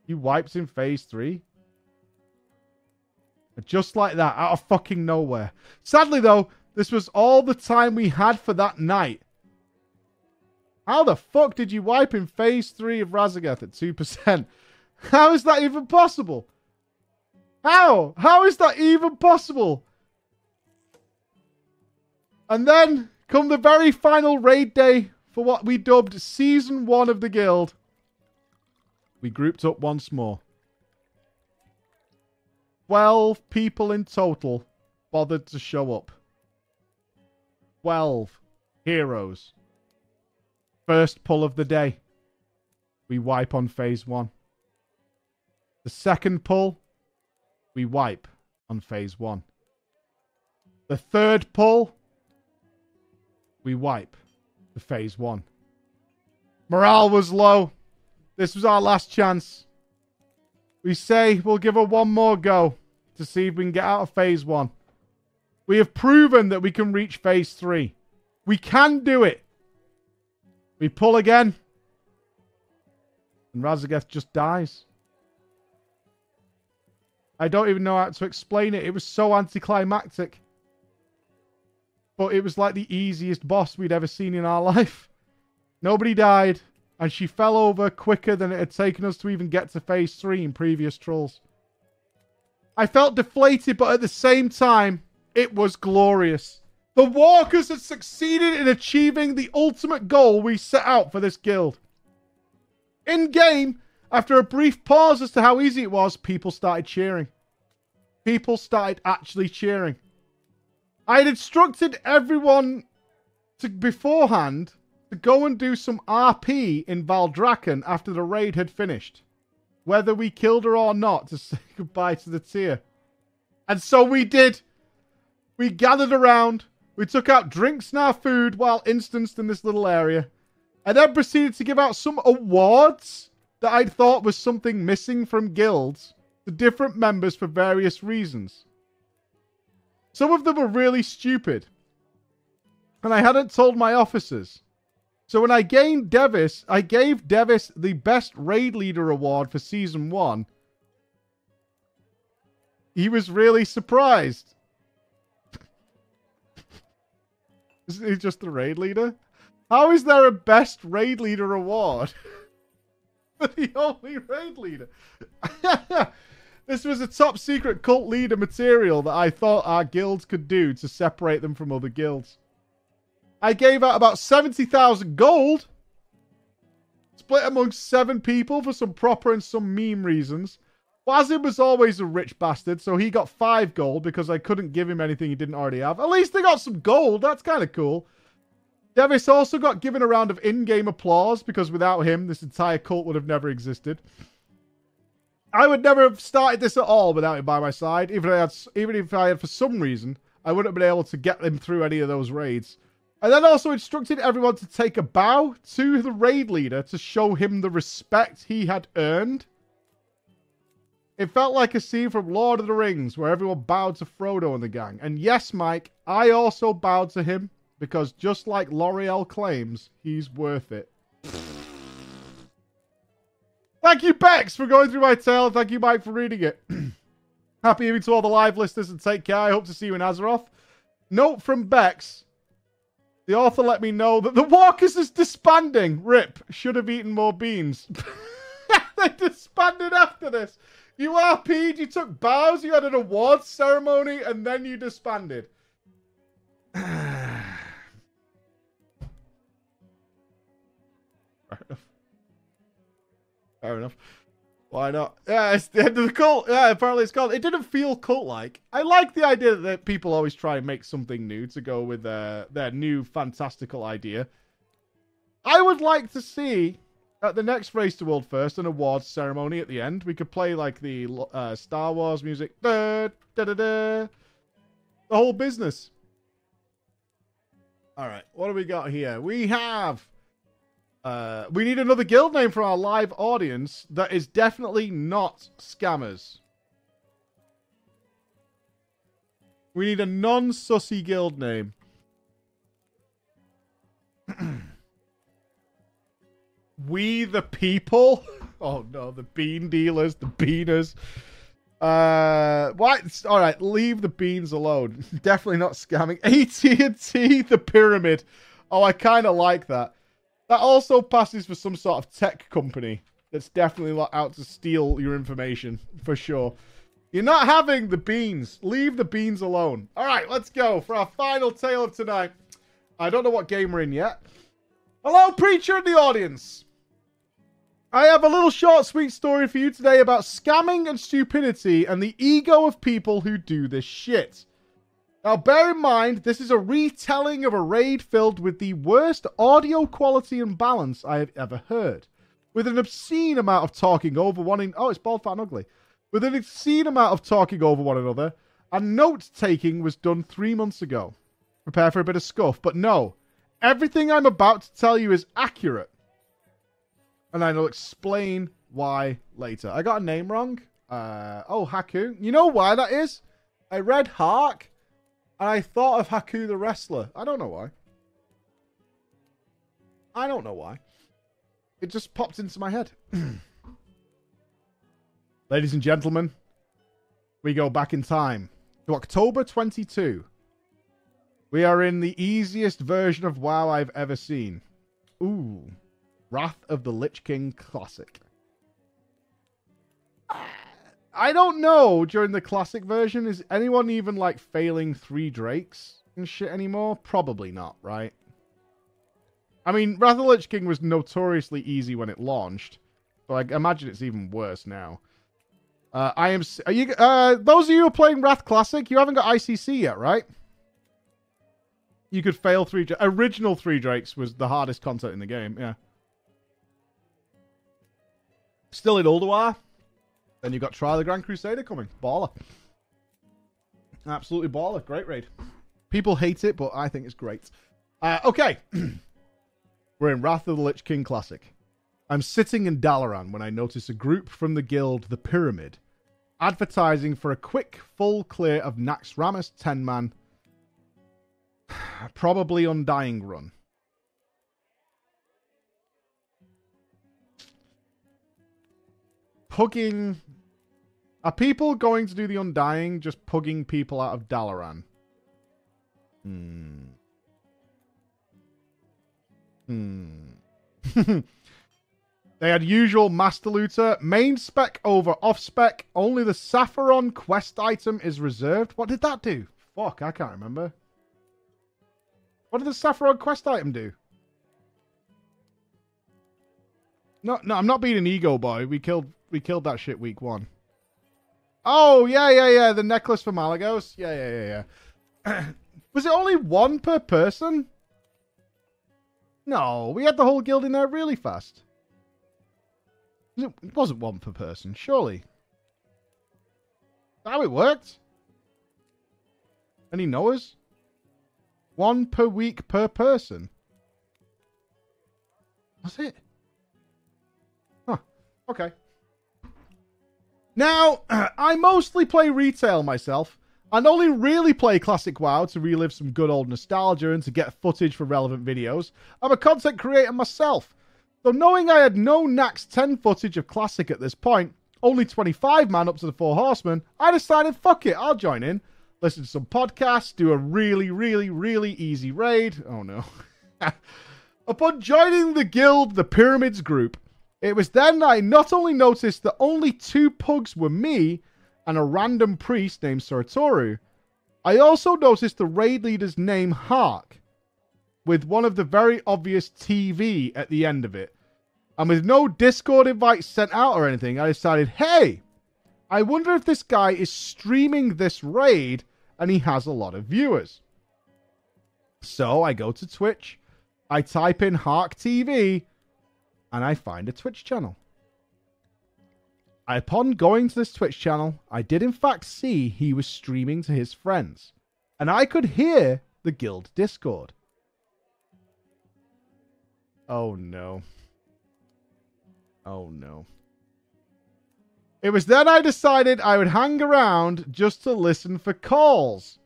He wipes in phase 3? Just like that, out of fucking nowhere. Sadly, though, this was all the time we had for that night. How the fuck did you wipe in phase 3 of Raszageth at 2%? How is that even possible? How? How is that even possible? And then, come the very final raid day for what we dubbed Season 1 of the Guild, we grouped up once more. 12 people in total bothered to show up. 12 heroes. First pull of the day. We wipe on phase one. The second pull, we wipe on phase one. The third pull, we wipe to phase one. Morale was low. This was our last chance. We say we'll give her one more go to see if we can get out of phase one. We have proven that we can reach phase three. We can do it. We pull again. And Raszageth just dies. I don't even know how to explain it. It was so anticlimactic. But it was like the easiest boss we'd ever seen in our life. Nobody died and she fell over quicker than it had taken us to even get to phase three in previous trolls. I felt deflated, but at the same time, it was glorious. The Walkers had succeeded in achieving the ultimate goal we set out for this guild. In game, after a brief pause as to how easy it was, people started cheering. People started actually cheering. I had instructed everyone to beforehand to go and do some RP in Valdrakken after the raid had finished. whether we killed her or not, to say goodbye to the tier. And so we did. We gathered around. We took out drinks and our food while instanced in this little area. And then proceeded to give out some awards that I'd thought was something missing from guilds to different members for various reasons. Some of them were really stupid. And I hadn't told my officers. So when I gained Devis, I gave Devis the best raid leader award for season one. He was really surprised. is he just the raid leader? How is there a best raid leader award? for the only raid leader. this was a top secret cult leader material that I thought our guilds could do to separate them from other guilds. I gave out about 70,000 gold. Split amongst seven people for some proper and some meme reasons. Wazin was always a rich bastard, so he got five gold because I couldn't give him anything he didn't already have. At least they got some gold. That's kind of cool. Devis also got given a round of in-game applause because without him, this entire cult would have never existed. I would never have started this at all without him by my side. Even if I had, even if I had for some reason, I wouldn't have been able to get him through any of those raids. I then also instructed everyone to take a bow to the raid leader to show him the respect he had earned. It felt like a scene from Lord of the Rings where everyone bowed to Frodo and the gang. And yes, Mike, I also bowed to him because just like L'Oreal claims, he's worth it. Thank you, Bex, for going through my tale. Thank you, Mike, for reading it. Happy evening to all the live listeners and take care. I hope to see you in Azeroth. Note from Bex. The author let me know that the Walkers is disbanding. Rip. Should have eaten more beans. they disbanded after this. You RP'd, you took bows, you had an awards ceremony, and then you disbanded. Fair enough. Fair enough. Why not? Yeah, it's the end of the cult. Yeah, apparently it's called. It didn't feel cult-like. I like the idea that people always try and make something new to go with their their new fantastical idea. I would like to see at the next Race to World First an awards ceremony at the end. We could play like the uh, Star Wars music, da, da, da, the whole business. All right, what do we got here? We have uh, we need another guild name for our live audience that is definitely not scammers. We need a non-sussy guild name. we the people? Oh no, the bean dealers, the beaners. Uh, what? All right, leave the beans alone. Definitely not scamming. AT&T, the pyramid. Oh, I kind of like that. That also passes for some sort of tech company that's definitely out to steal your information, for sure. You're not having the beans. Leave the beans alone. All right, let's go for our final tale of tonight. I don't know what game we're in yet. Hello, preacher in the audience. I have a little short, sweet story for you today about scamming and stupidity and the ego of people who do this shit. Now, bear in mind, this is a retelling of a raid filled with the worst audio quality and balance I have ever heard. With an obscene amount of talking over one... In- oh, it's bald, fat, and ugly. With an obscene amount of talking over one another, and note-taking was done three months ago. Prepare for a bit of scuff, but no. Everything I'm about to tell you is accurate. And I'll explain why later. I got a name wrong. Uh, oh, Haku. You know why that is? I read Hark and I thought of Haku the wrestler. I don't know why. I don't know why. It just popped into my head. Ladies and gentlemen, we go back in time to October 22. We are in the easiest version of WoW I've ever seen. Ooh. Wrath of the Lich King Classic. Ah. I don't know during the classic version. Is anyone even like failing three drakes and shit anymore? Probably not, right? I mean, Wrath of the Lich King was notoriously easy when it launched, so I imagine it's even worse now. Uh, I am. Are you? Uh, those of you who are playing Wrath Classic, you haven't got ICC yet, right? You could fail three. Original three drakes was the hardest content in the game. Yeah. Still in Ulduar, You've got Trial of the Grand Crusader coming. Baller. Absolutely baller. Great raid. People hate it, but I think it's great. Uh, okay. We're in Wrath of the Lich King Classic. I'm sitting in Dalaran when I notice a group from the guild The Pyramid advertising for a quick full clear of Naxxramas 10 man, probably Undying run. Pugging. Are people going to do the Undying just pugging people out of Dalaran? Hmm. Hmm. they had usual Master Looter, main spec over off spec. Only the Sapphiron quest item is reserved. What did that do? Fuck, I can't remember. What did the Sapphiron quest item do? No, no, I'm not being an ego boy. We killed, we killed that shit week one. Oh yeah, yeah, yeah. The necklace for Malygos. Yeah, yeah, yeah, yeah. Was it only one per person? No, we had the whole guild in there really fast. It wasn't one per person, surely. How it worked? Any knowers? One per week per person. That's it. Huh. Okay. Now, I mostly play retail myself, and only really play Classic WoW to relive some good old nostalgia and to get footage for relevant videos. I'm a content creator myself, so knowing I had no Naxx 10 footage of Classic at this point, only 25 man up to the Four Horsemen, I decided, fuck it, I'll join in, listen to some podcasts, do a really, really, really easy raid. Oh no. Upon joining the guild, the Pyramids group, it was then I not only noticed that only two pugs were me and a random priest named Soratoru, I also noticed the raid leader's name Hark, with one of the very obvious TV at the end of it. And with no Discord invites sent out or anything, I decided, hey, I wonder if this guy is streaming this raid and he has a lot of viewers. So I go to Twitch, I type in Hark TV, and I find a Twitch channel. Upon going to this Twitch channel, I did in fact see he was streaming to his friends, and I could hear the guild Discord. Oh no. Oh no. It was then I decided I would hang around just to listen for calls.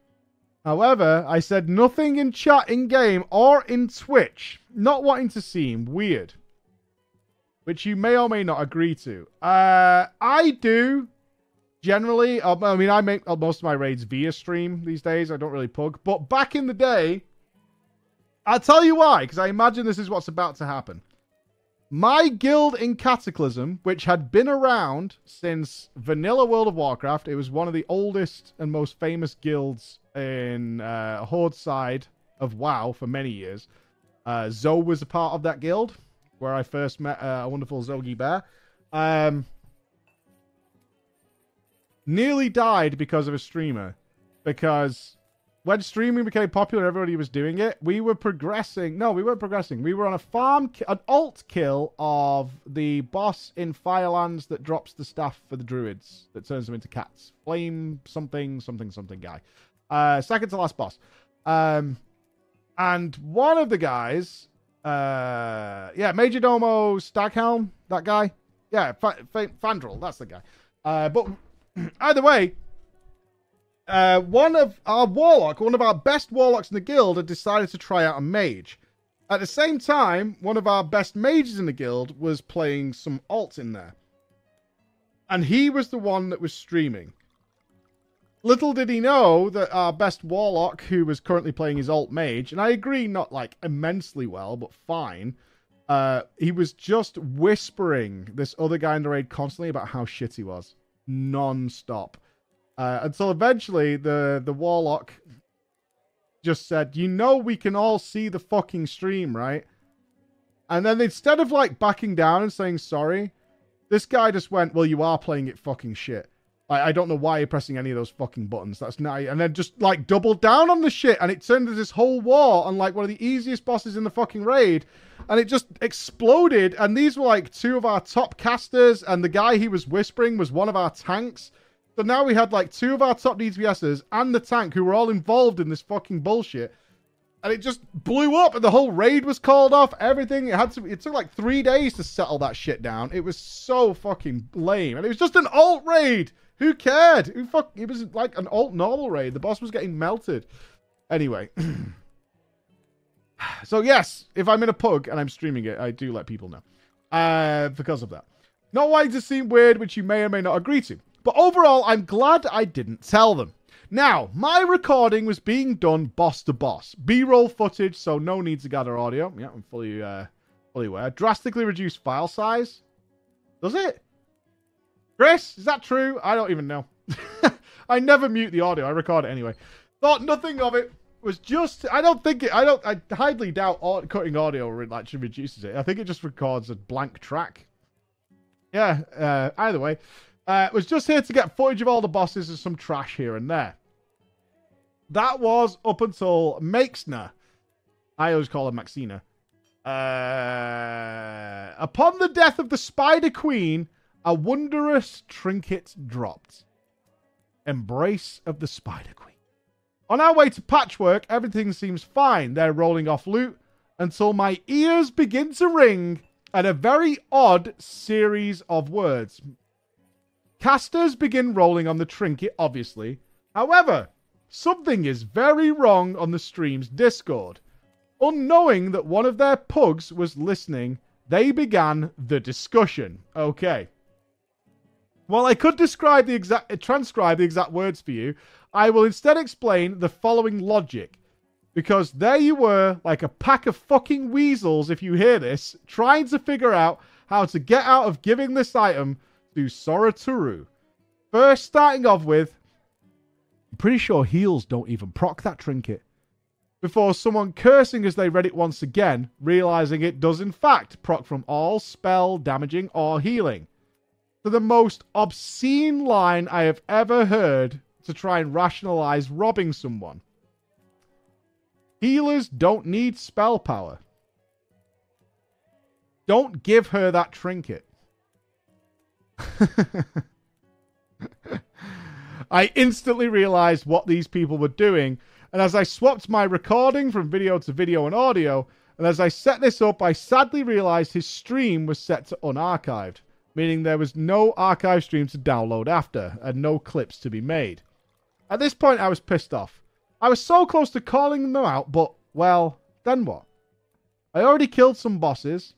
However, I said nothing in chat in game or in Twitch, not wanting to seem weird which you may or may not agree to. Uh, I do generally. I mean, I make most of my raids via stream these days. I don't really pug, but back in the day, I'll tell you why. Because I imagine this is what's about to happen. My guild in Cataclysm, which had been around since vanilla World of Warcraft, it was one of the oldest and most famous guilds in uh, Horde side of WoW for many years. Uh, Zoe was a part of that guild where I first met uh, a wonderful Zogi Bear. Um, nearly died because of a streamer. Because when streaming became popular, everybody was doing it. We were progressing. No, we weren't progressing. We were on a farm, ki- an alt kill of the boss in Firelands that drops the staff for the druids that turns them into cats. Flame something, something, something guy. Uh, second to last boss. Um, and one of the guys uh, yeah, Majordomo Staghelm, that guy. Yeah, F- F- Fandral, that's the guy. Uh, but either way, uh, one of our warlock, one of our best warlocks in the guild, had decided to try out a mage. At the same time, one of our best mages in the guild was playing some alt in there. And he was the one that was streaming. Little did he know that our best warlock, who was currently playing his alt mage, and I agree, not like immensely well, but fine. Uh, he was just whispering this other guy in the raid constantly about how shit he was, non-stop, uh, until eventually the the warlock just said, "You know, we can all see the fucking stream, right?" And then instead of like backing down and saying sorry, this guy just went, "Well, you are playing it fucking shit." I, I don't know why you're pressing any of those fucking buttons. That's not. And then just like double down on the shit, and it turned into this whole war on like one of the easiest bosses in the fucking raid, and it just exploded. And these were like two of our top casters, and the guy he was whispering was one of our tanks. So now we had like two of our top DPSs and the tank who were all involved in this fucking bullshit. And it just blew up and the whole raid was called off. Everything it had to it took like three days to settle that shit down. It was so fucking lame. And it was just an alt raid. Who cared? Who fuck it was like an alt normal raid. The boss was getting melted. Anyway. so yes, if I'm in a pug and I'm streaming it, I do let people know. Uh because of that. Not wanting to seem weird, which you may or may not agree to. But overall, I'm glad I didn't tell them. Now, my recording was being done boss to boss. B-roll footage, so no need to gather audio. Yeah, I'm fully, uh, fully aware. Drastically reduced file size. Does it? Chris, is that true? I don't even know. I never mute the audio. I record it anyway. Thought nothing of it. Was just. I don't think it. I don't. I highly doubt cutting audio actually reduces it. I think it just records a blank track. Yeah. Uh, either way. Uh, was just here to get footage of all the bosses and some trash here and there. That was up until Maexxna. I always call her Maxina. Uh, upon the death of the Spider Queen, a wondrous trinket dropped. Embrace of the Spider Queen. On our way to Patchwerk, everything seems fine. They're rolling off loot until my ears begin to ring at a very odd series of words. Casters begin rolling on the trinket, obviously. However, something is very wrong on the stream's Discord. Unknowing that one of their pugs was listening, they began the discussion. Okay. While I could describe the exact uh, transcribe the exact words for you, I will instead explain the following logic. Because there you were, like a pack of fucking weasels, if you hear this, trying to figure out how to get out of giving this item to Soratoru. First, starting off with, I'm pretty sure heals don't even proc that trinket. Before someone cursing as they read it once again, realizing it does in fact proc from all spell, damaging, or healing. To the most obscene line I have ever heard to try and rationalize robbing someone. Healers don't need spell power. Don't give her that trinket. I instantly realized what these people were doing, and as I swapped my recording from video to video and audio, and as I set this up, I sadly realized his stream was set to unarchived, meaning there was no archive stream to download after, and no clips to be made. At this point, I was pissed off. I was so close to calling them out, but, well, then what? I already killed some bosses.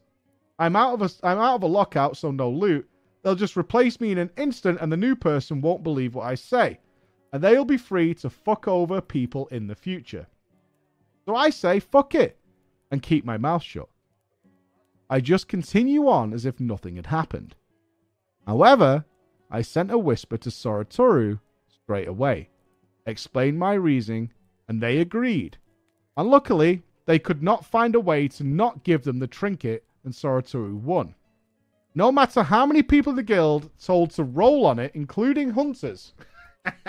I'm out of a, I'm out of a lockout, so no loot. They'll just replace me in an instant and the new person won't believe what I say. And they'll be free to fuck over people in the future. So I say, fuck it, and keep my mouth shut. I just continue on as if nothing had happened. However, I sent a whisper to Soratoru straight away, explained my reasoning, and they agreed. And luckily, they could not find a way to not give them the trinket, and Soratoru won. No matter how many people the guild told to roll on it, including hunters.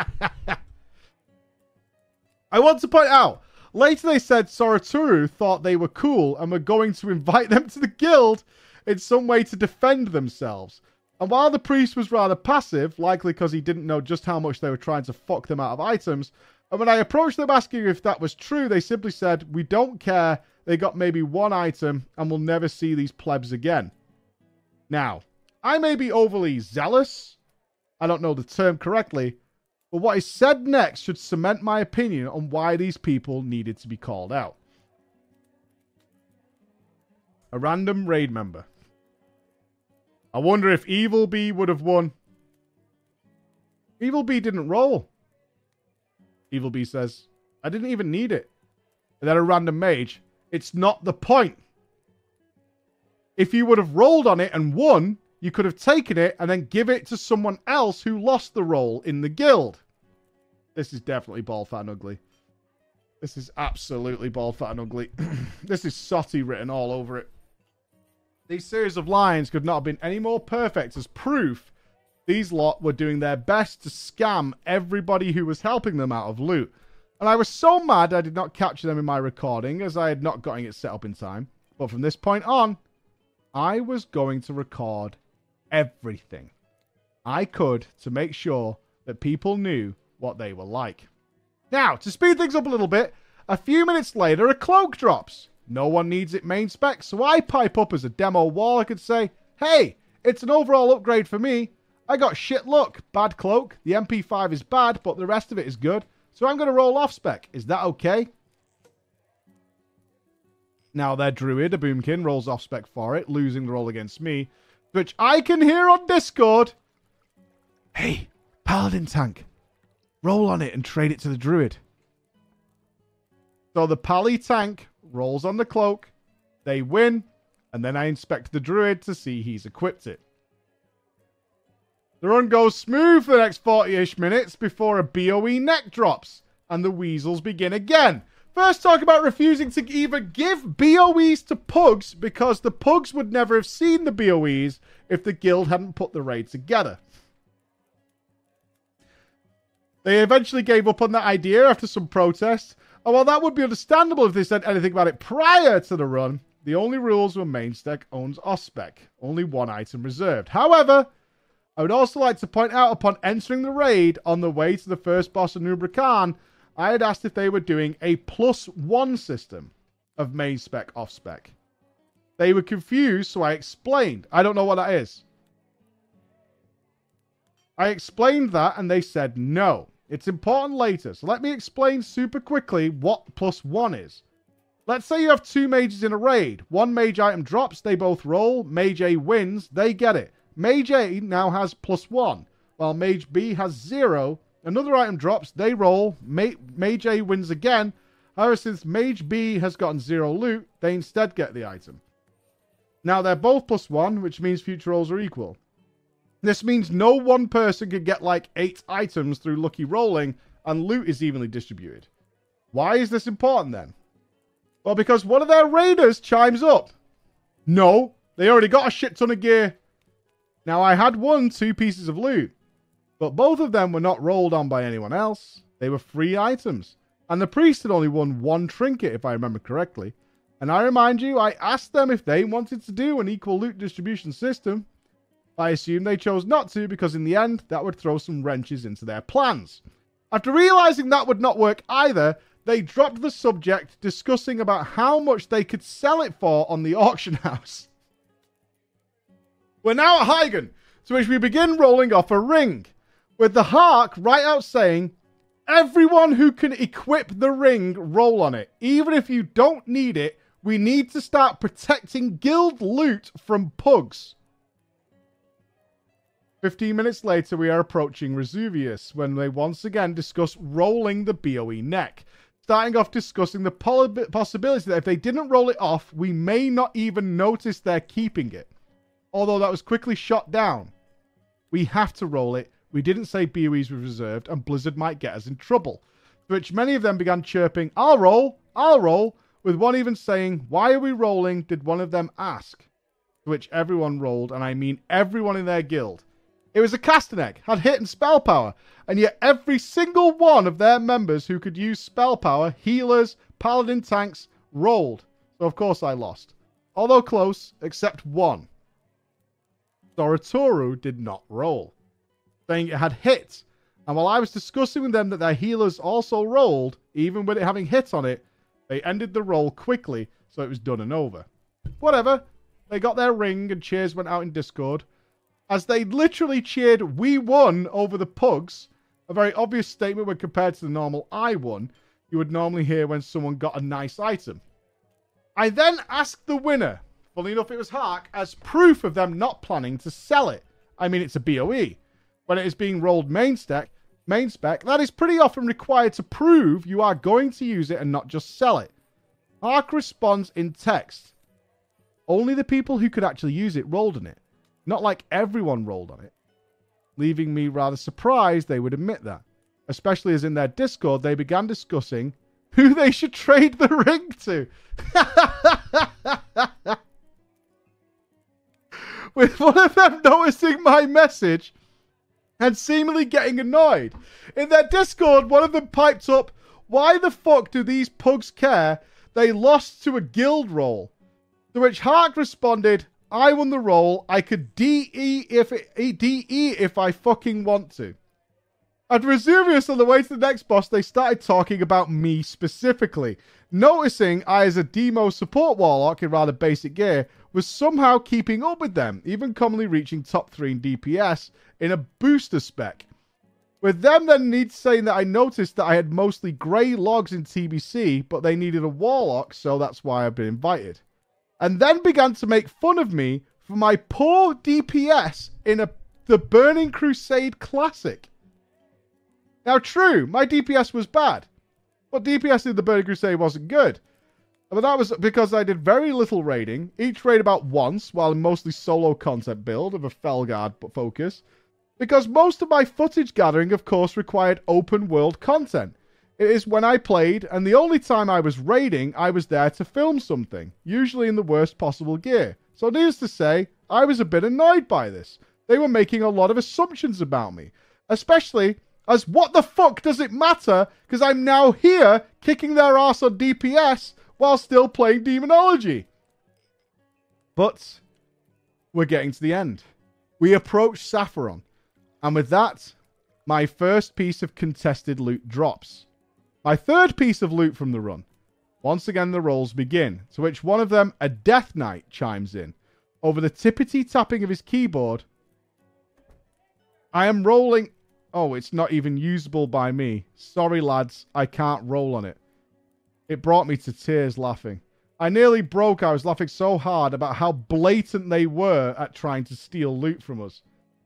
I want to point out, later they said Soratoru thought they were cool and were going to invite them to the guild in some way to defend themselves. And while the priest was rather passive, likely because he didn't know just how much they were trying to fuck them out of items, and when I approached them asking if that was true, they simply said, We don't care. They got maybe one item and we'll never see these plebs again. Now, I may be overly zealous. I don't know the term correctly. But what is said next should cement my opinion on why these people needed to be called out. A random raid member. I wonder if Evil Bee would have won. Evil Bee didn't roll. Evil Bee says, I didn't even need it. And then a random mage. It's not the point. If you would have rolled on it and won, you could have taken it and then give it to someone else who lost the roll in the guild. This is definitely ball fat and ugly. This is absolutely ball fat and ugly. this is Sotty written all over it. These series of lines could not have been any more perfect as proof These lot were doing their best to scam everybody who was helping them out of loot. And I was so mad I did not capture them in my recording as I had not gotten it set up in time. But from this point on, I was going to record everything I could to make sure that people knew what they were like. Now, to speed things up a little bit, a few minutes later, a cloak drops. No one needs it main spec, so I pipe up as a demo wall. I could say, hey, it's an overall upgrade for me. I got shit luck. Bad cloak. The MP5 is bad, but the rest of it is good. So I'm going to roll off spec. Is that okay? Now their druid, a boomkin, rolls off spec for it, losing the roll against me, which I can hear on Discord. Hey, paladin tank, roll on it and trade it to the druid. So the pally tank rolls on the cloak, they win, and then I inspect the druid to see he's equipped it. The run goes smooth for the next 40 ish minutes before a BOE neck drops and the weasels begin again. First, talk about refusing to even give BOEs to pugs because the pugs would never have seen the BOEs if the guild hadn't put the raid together. They eventually gave up on that idea after some protests. Oh, and while that would be understandable if they said anything about it prior to the run, the only rules were Mainspec owns Ospec, only one item reserved. However, I would also like to point out upon entering the raid on the way to the first boss of Anub'Rekhan, I had asked if they were doing a plus one system of main spec off spec. They were confused, so I explained. I don't know what that is. I explained that and they said no. It's important later, so let me explain super quickly what plus one is. Let's say you have two mages in a raid. One mage item drops, they both roll. Mage A wins, they get it. Mage A now has plus one, while Mage B has zero. Another item drops, they roll. Ma- Mage A wins again. However, since Mage B has gotten zero loot, they instead get the item. Now they're both plus one, which means future rolls are equal. This means no one person can get like eight items through lucky rolling, and loot is evenly distributed. Why is this important then? Well, because one of their raiders chimes up. No, they already got a shit ton of gear. Now, I had won two pieces of loot, but both of them were not rolled on by anyone else. They were free items. And the priest had only won one trinket, if I remember correctly. And I remind you, I asked them if they wanted to do an equal loot distribution system. I assume they chose not to because in the end, that would throw some wrenches into their plans. After realizing that would not work either, they dropped the subject discussing about how much they could sell it for on the auction house. We're now at Heigan, to which we begin rolling off a ring, with the Hark right out saying, Everyone who can equip the ring, roll on it. Even if you don't need it, we need to start protecting guild loot from pugs. 15 minutes later, we are approaching Razuvious when they once again discuss rolling the BOE neck. Starting off discussing the possibility that if they didn't roll it off, we may not even notice they're keeping it although that was quickly shot down. We have to roll it. We didn't say BOEs were reserved, and Blizzard might get us in trouble. To which many of them began chirping, I'll roll, I'll roll, with one even saying, Why are we rolling? Did one of them ask? To which everyone rolled, and I mean everyone in their guild. It was a caster neck, had hit and spell power, and yet every single one of their members who could use spell power, healers, paladin tanks, rolled. So of course I lost. Although close, except one. Soratoru did not roll, saying it had hit. And while I was discussing with them that their healers also rolled, even with it having hit on it, they ended the roll quickly, so it was done and over. Whatever. They got their ring and cheers went out in Discord. As they literally cheered, we won over the pugs. A very obvious statement when compared to the normal I won, you would normally hear when someone got a nice item. I then asked the winner, Funny enough, it was Hark as proof of them not planning to sell it. I mean, it's a BOE. When it is being rolled main spec, main spec, that is pretty often required to prove you are going to use it and not just sell it. Hark responds in text. Only the people who could actually use it rolled in it. Not like everyone rolled on it. Leaving me rather surprised they would admit that. Especially as in their Discord they began discussing who they should trade the ring to. with one of them noticing my message and seemingly getting annoyed. In their Discord, one of them piped up, Why the fuck do these pugs care? They lost to a guild roll. To which Hark responded, I won the role. I could DE if eh, DE if I fucking want to. At Razuvious on the way to the next boss, they started talking about me specifically. Noticing I, as a demo support warlock in rather basic gear, was somehow keeping up with them, even commonly reaching top 3 in DPS in a booster spec. With them then needs saying that I noticed that I had mostly grey logs in TBC, but they needed a warlock, so that's why I've been invited. And then began to make fun of me for my poor DPS in a the Burning Crusade Classic. Now, true, my DPS was bad, but DPS in the Burning Crusade wasn't good. But that was because I did very little raiding, each raid about once, while mostly solo content build of a Felguard focus, because most of my footage gathering, of course, required open world content. It is when I played, and the only time I was raiding, I was there to film something, usually in the worst possible gear. So, needless to say, I was a bit annoyed by this. They were making a lot of assumptions about me, especially as what the fuck does it matter? Because I'm now here kicking their ass on DPS while still playing Demonology. But we're getting to the end. We approach Sapphiron, and with that, my first piece of contested loot drops. My third piece of loot from the run. Once again, the rolls begin, to which one of them, a Death Knight, chimes in. Over the tippity tapping of his keyboard, I am rolling. Oh, it's not even usable by me. Sorry, lads, I can't roll on it. It brought me to tears laughing. I nearly broke. I was laughing so hard about how blatant they were at trying to steal loot from us.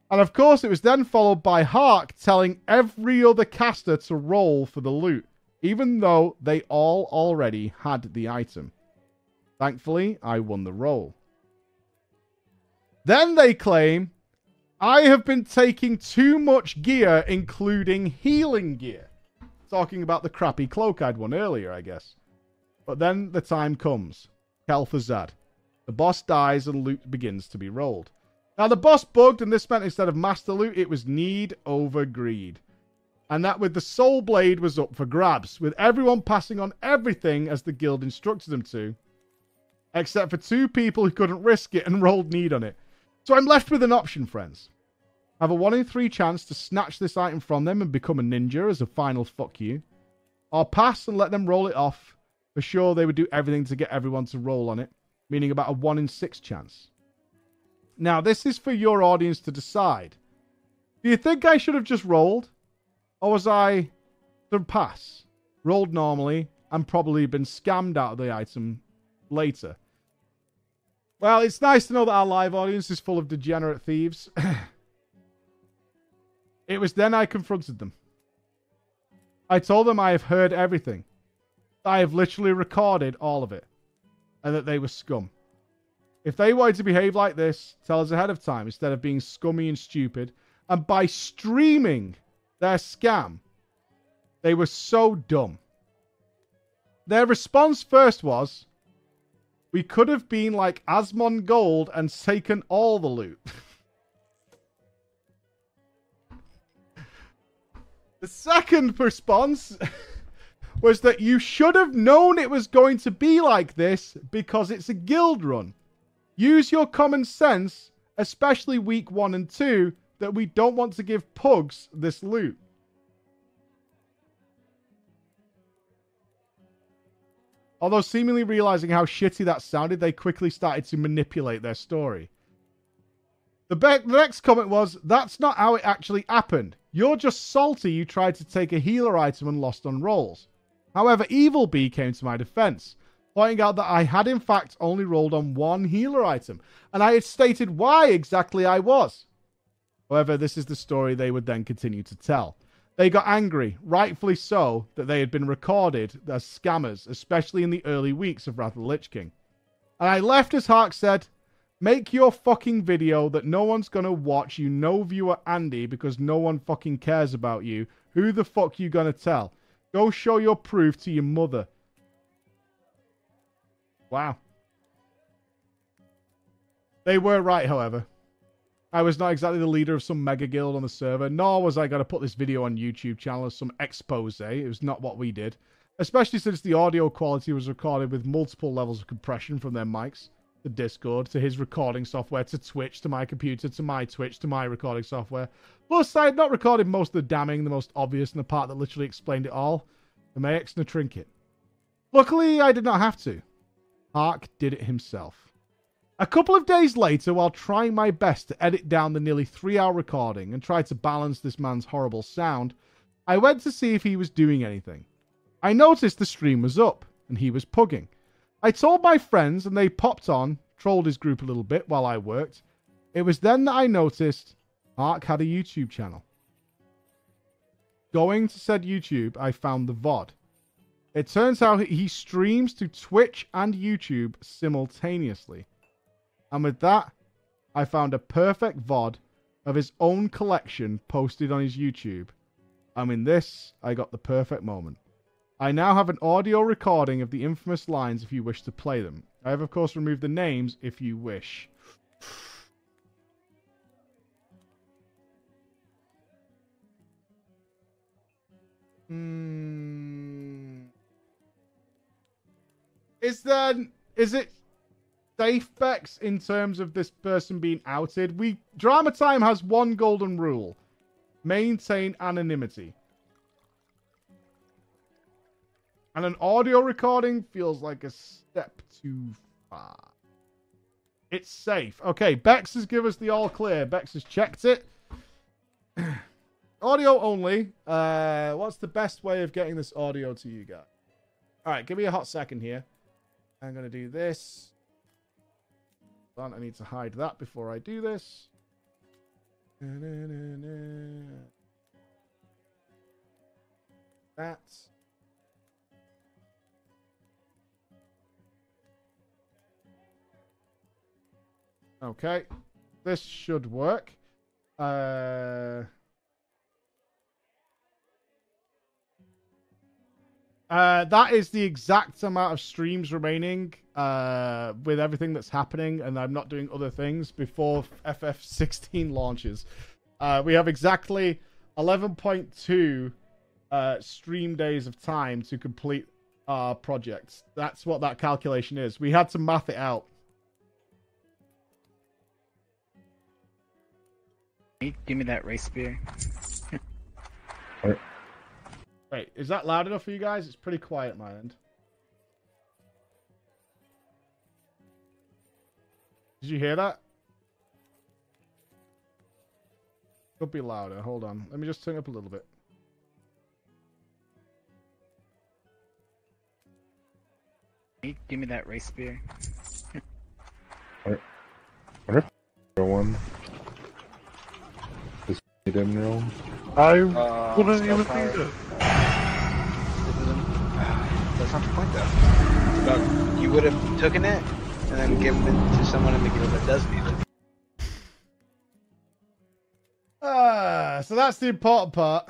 And of course, it was then followed by Hark telling every other caster to roll for the loot, even though they all already had the item. Thankfully, I won the roll. Then they claim I have been taking too much gear, including healing gear. Talking about the crappy cloak I'd won earlier, I guess. But then the time comes. Kel'Thuzad. The boss dies and loot begins to be rolled. Now, the boss bugged, and this meant instead of master loot, it was need over greed. And that with the soul blade was up for grabs, with everyone passing on everything as the guild instructed them to, except for two people who couldn't risk it and rolled need on it. So I'm left with an option, friends. I have a 1 in 3 chance to snatch this item from them and become a ninja as a final fuck you. Or pass and let them roll it off. For sure, they would do everything to get everyone to roll on it, meaning about a 1 in 6 chance. Now, this is for your audience to decide. Do you think I should have just rolled? Or was I to pass? Rolled normally and probably been scammed out of the item later. Well, it's nice to know that our live audience is full of degenerate thieves. It was then I confronted them. I told them I have heard everything. I have literally recorded all of it. And that they were scum. If they wanted to behave like this, tell us ahead of time instead of being scummy and stupid. And by streaming their scam, they were so dumb. Their response first was, we could have been like Asmongold and taken all the loot. The second response was that you should have known it was going to be like this because it's a guild run. Use your common sense, especially week one and two, that we don't want to give pugs this loot. Although seemingly realizing how shitty that sounded, they quickly started to manipulate their story. The, the next comment was, That's not how it actually happened. You're just salty you tried to take a healer item and lost on rolls. However, Evil Bee came to my defense, pointing out that I had in fact only rolled on one healer item, and I had stated why exactly I was. However, this is the story they would then continue to tell. They got angry, rightfully so, that they had been recorded as scammers, especially in the early weeks of Wrath of the Lich King. And I left as Hark said, Make your fucking video that no one's gonna watch, you no viewer Andy, because no one fucking cares about you. Who the fuck you gonna tell? Go show your proof to your mother. Wow. They were right, however. I was not exactly the leader of some mega guild on the server, nor was I going to put this video on YouTube channel as some expose. It was not what we did. Especially since the audio quality was recorded with multiple levels of compression from their mics, the Discord, to his recording software, to Twitch, to my computer, to my Twitch, to my recording software. Plus, I had not recorded most of the damning, the most obvious, and the part that literally explained it all. The Mayx and the Trinket. Luckily, I did not have to. Hark did it himself. A couple of days later, while trying my best to edit down the nearly three hour recording and try to balance this man's horrible sound, I went to see if he was doing anything. I noticed the stream was up and he was pugging. I told my friends and they popped on, trolled his group a little bit while I worked. It was then that I noticed Mark had a YouTube channel. Going to said YouTube, I found the VOD. It turns out he streams to Twitch and YouTube simultaneously. And with that, I found a perfect VOD of his own collection posted on his YouTube. And in this, I got the perfect moment. I now have an audio recording of the infamous lines if you wish to play them. I have, of course, removed the names if you wish. Hmm. Is there is it safe Bex in terms of this person being outed? We Drama Time has one golden rule: maintain anonymity. And an audio recording feels like a step too far. It's safe. Okay, Bex has given us the all clear. Bex has checked it. audio only. Uh, what's the best way of getting this audio to you guys? All right, give me a hot second here. I'm going to do this. I need to hide that before I do this. That's Okay. This should work. Uh... Uh, that is the exact amount of streams remaining uh, with everything that's happening, and I'm not doing other things before FF16 launches. Uh, we have exactly 11.2 uh, stream days of time to complete our projects. That's what that calculation is. We had to math it out. Give me that race spear. Wait, is that loud enough for you guys? It's pretty quiet my end. Did you hear that? Could be louder. Hold on. Let me just turn up a little bit. Give me that race spear. what, what if one didn't roll? I uh, wouldn't even think that. That's not the point, though. It's about you would have taken it and then given it to someone in the guild that does need it. Ah, so that's the important part.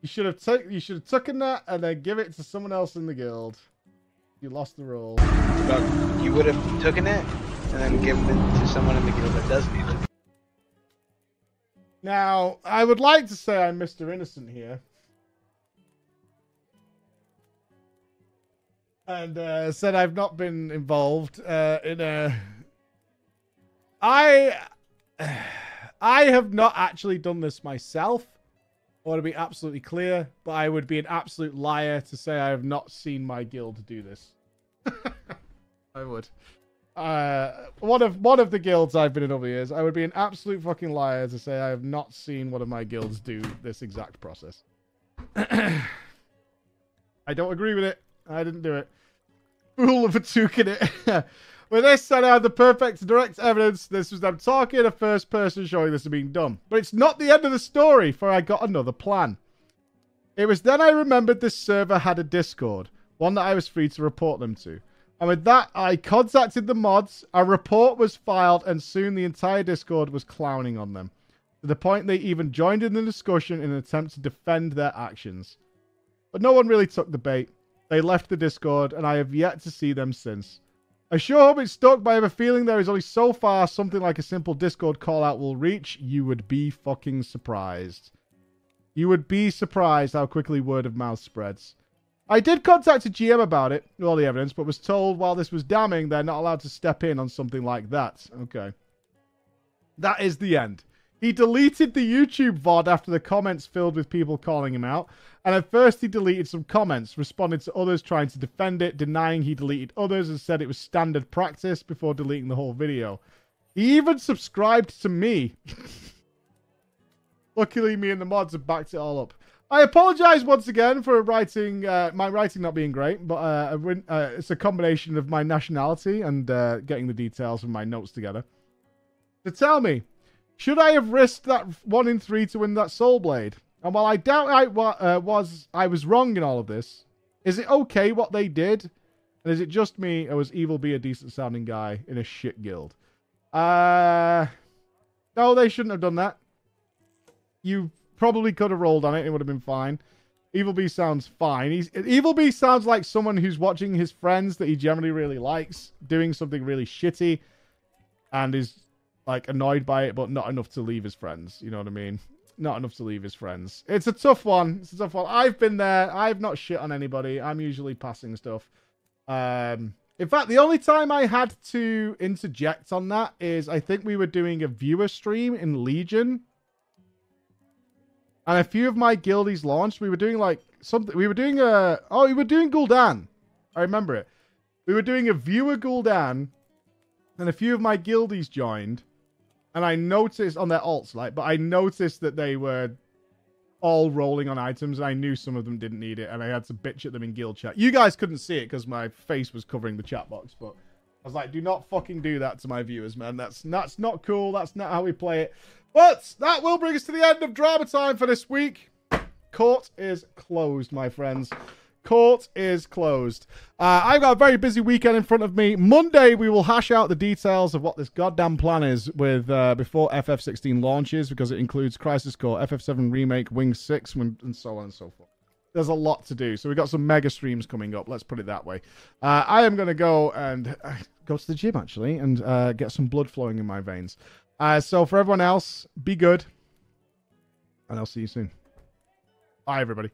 You should have took you should have taken that and then give it to someone else in the guild. You lost the role. about you would have taken it and then given it to someone in the guild that does need it. Now, I would like to say I'm Mr. Innocent here. And uh, said I've not been involved uh, in a. I. I have not actually done this myself. I want to be absolutely clear, but I would be an absolute liar to say I have not seen my guild do this. I would uh, one of one of the guilds I've been in over the years, I would be an absolute fucking liar to say I have not seen one of my guilds do this exact process. I don't agree with it. I didn't do it. Fool of a took it. with this, I had the perfect direct evidence. This was them talking a first person showing this being done. But it's not the end of the story, for I got another plan. It was then I remembered this server had a Discord, one that I was free to report them to. And with that, I contacted the mods, a report was filed, and soon the entire Discord was clowning on them. To the point they even joined in the discussion in an attempt to defend their actions. But no one really took the bait. They left the Discord, and I have yet to see them since. I sure hope it's stuck, but I have a feeling there is only so far something like a simple Discord call out will reach. You would be fucking surprised. You would be surprised how quickly word of mouth spreads. I did contact a GM about it, all the evidence, but was told while this was damning, they're not allowed to step in on something like that. Okay. That is the end. He deleted the YouTube VOD after the comments filled with people calling him out. And at first, he deleted some comments, responded to others trying to defend it, denying he deleted others, and said it was standard practice before deleting the whole video. He even subscribed to me. Luckily, me and the mods have backed it all up. I apologize once again for writing uh, my writing not being great, but uh, uh, it's a combination of my nationality and uh, getting the details from my notes together. So tell me, should I have risked that one in three to win that Soul Blade? And while I doubt I uh, was I was wrong in all of this, is it okay what they did? And is it just me, or was Evil B a decent sounding guy in a shit guild? Uh, no, they shouldn't have done that. You probably could have rolled on it; it would have been fine. Evil B sounds fine. He's Evil B sounds like someone who's watching his friends that he generally really likes doing something really shitty, and is like annoyed by it, but not enough to leave his friends. You know what I mean? Not enough to leave his friends. It's a tough one. It's a tough one. I've been there. I've not shit on anybody. I'm usually passing stuff. Um, in fact, the only time I had to interject on that is I think we were doing a viewer stream in Legion. And a few of my guildies launched. We were doing like something. We were doing a. Oh, we were doing Gul'dan. I remember it. We were doing a viewer Gul'dan. And a few of my guildies joined and I noticed on their alts, like, but I noticed that they were all rolling on items, and I knew some of them didn't need it, and I had to bitch at them in guild chat. You guys couldn't see it because my face was covering the chat box, but I was like, do not fucking do that to my viewers, man. That's that's not cool. That's not how we play it. But that will bring us to the end of drama time for this week. Court is closed, my friends. Court is closed. Uh, I've got a very busy weekend in front of me. Monday, we will hash out the details of what this goddamn plan is with uh, before FF16 launches because it includes Crisis Core, FF7 Remake, Wing 6, and so on and so forth. There's a lot to do. So we've got some mega streams coming up. Let's put it that way. Uh, I am going to go and uh, go to the gym, actually, and uh, get some blood flowing in my veins. Uh, so for everyone else, be good. And I'll see you soon. Bye, everybody.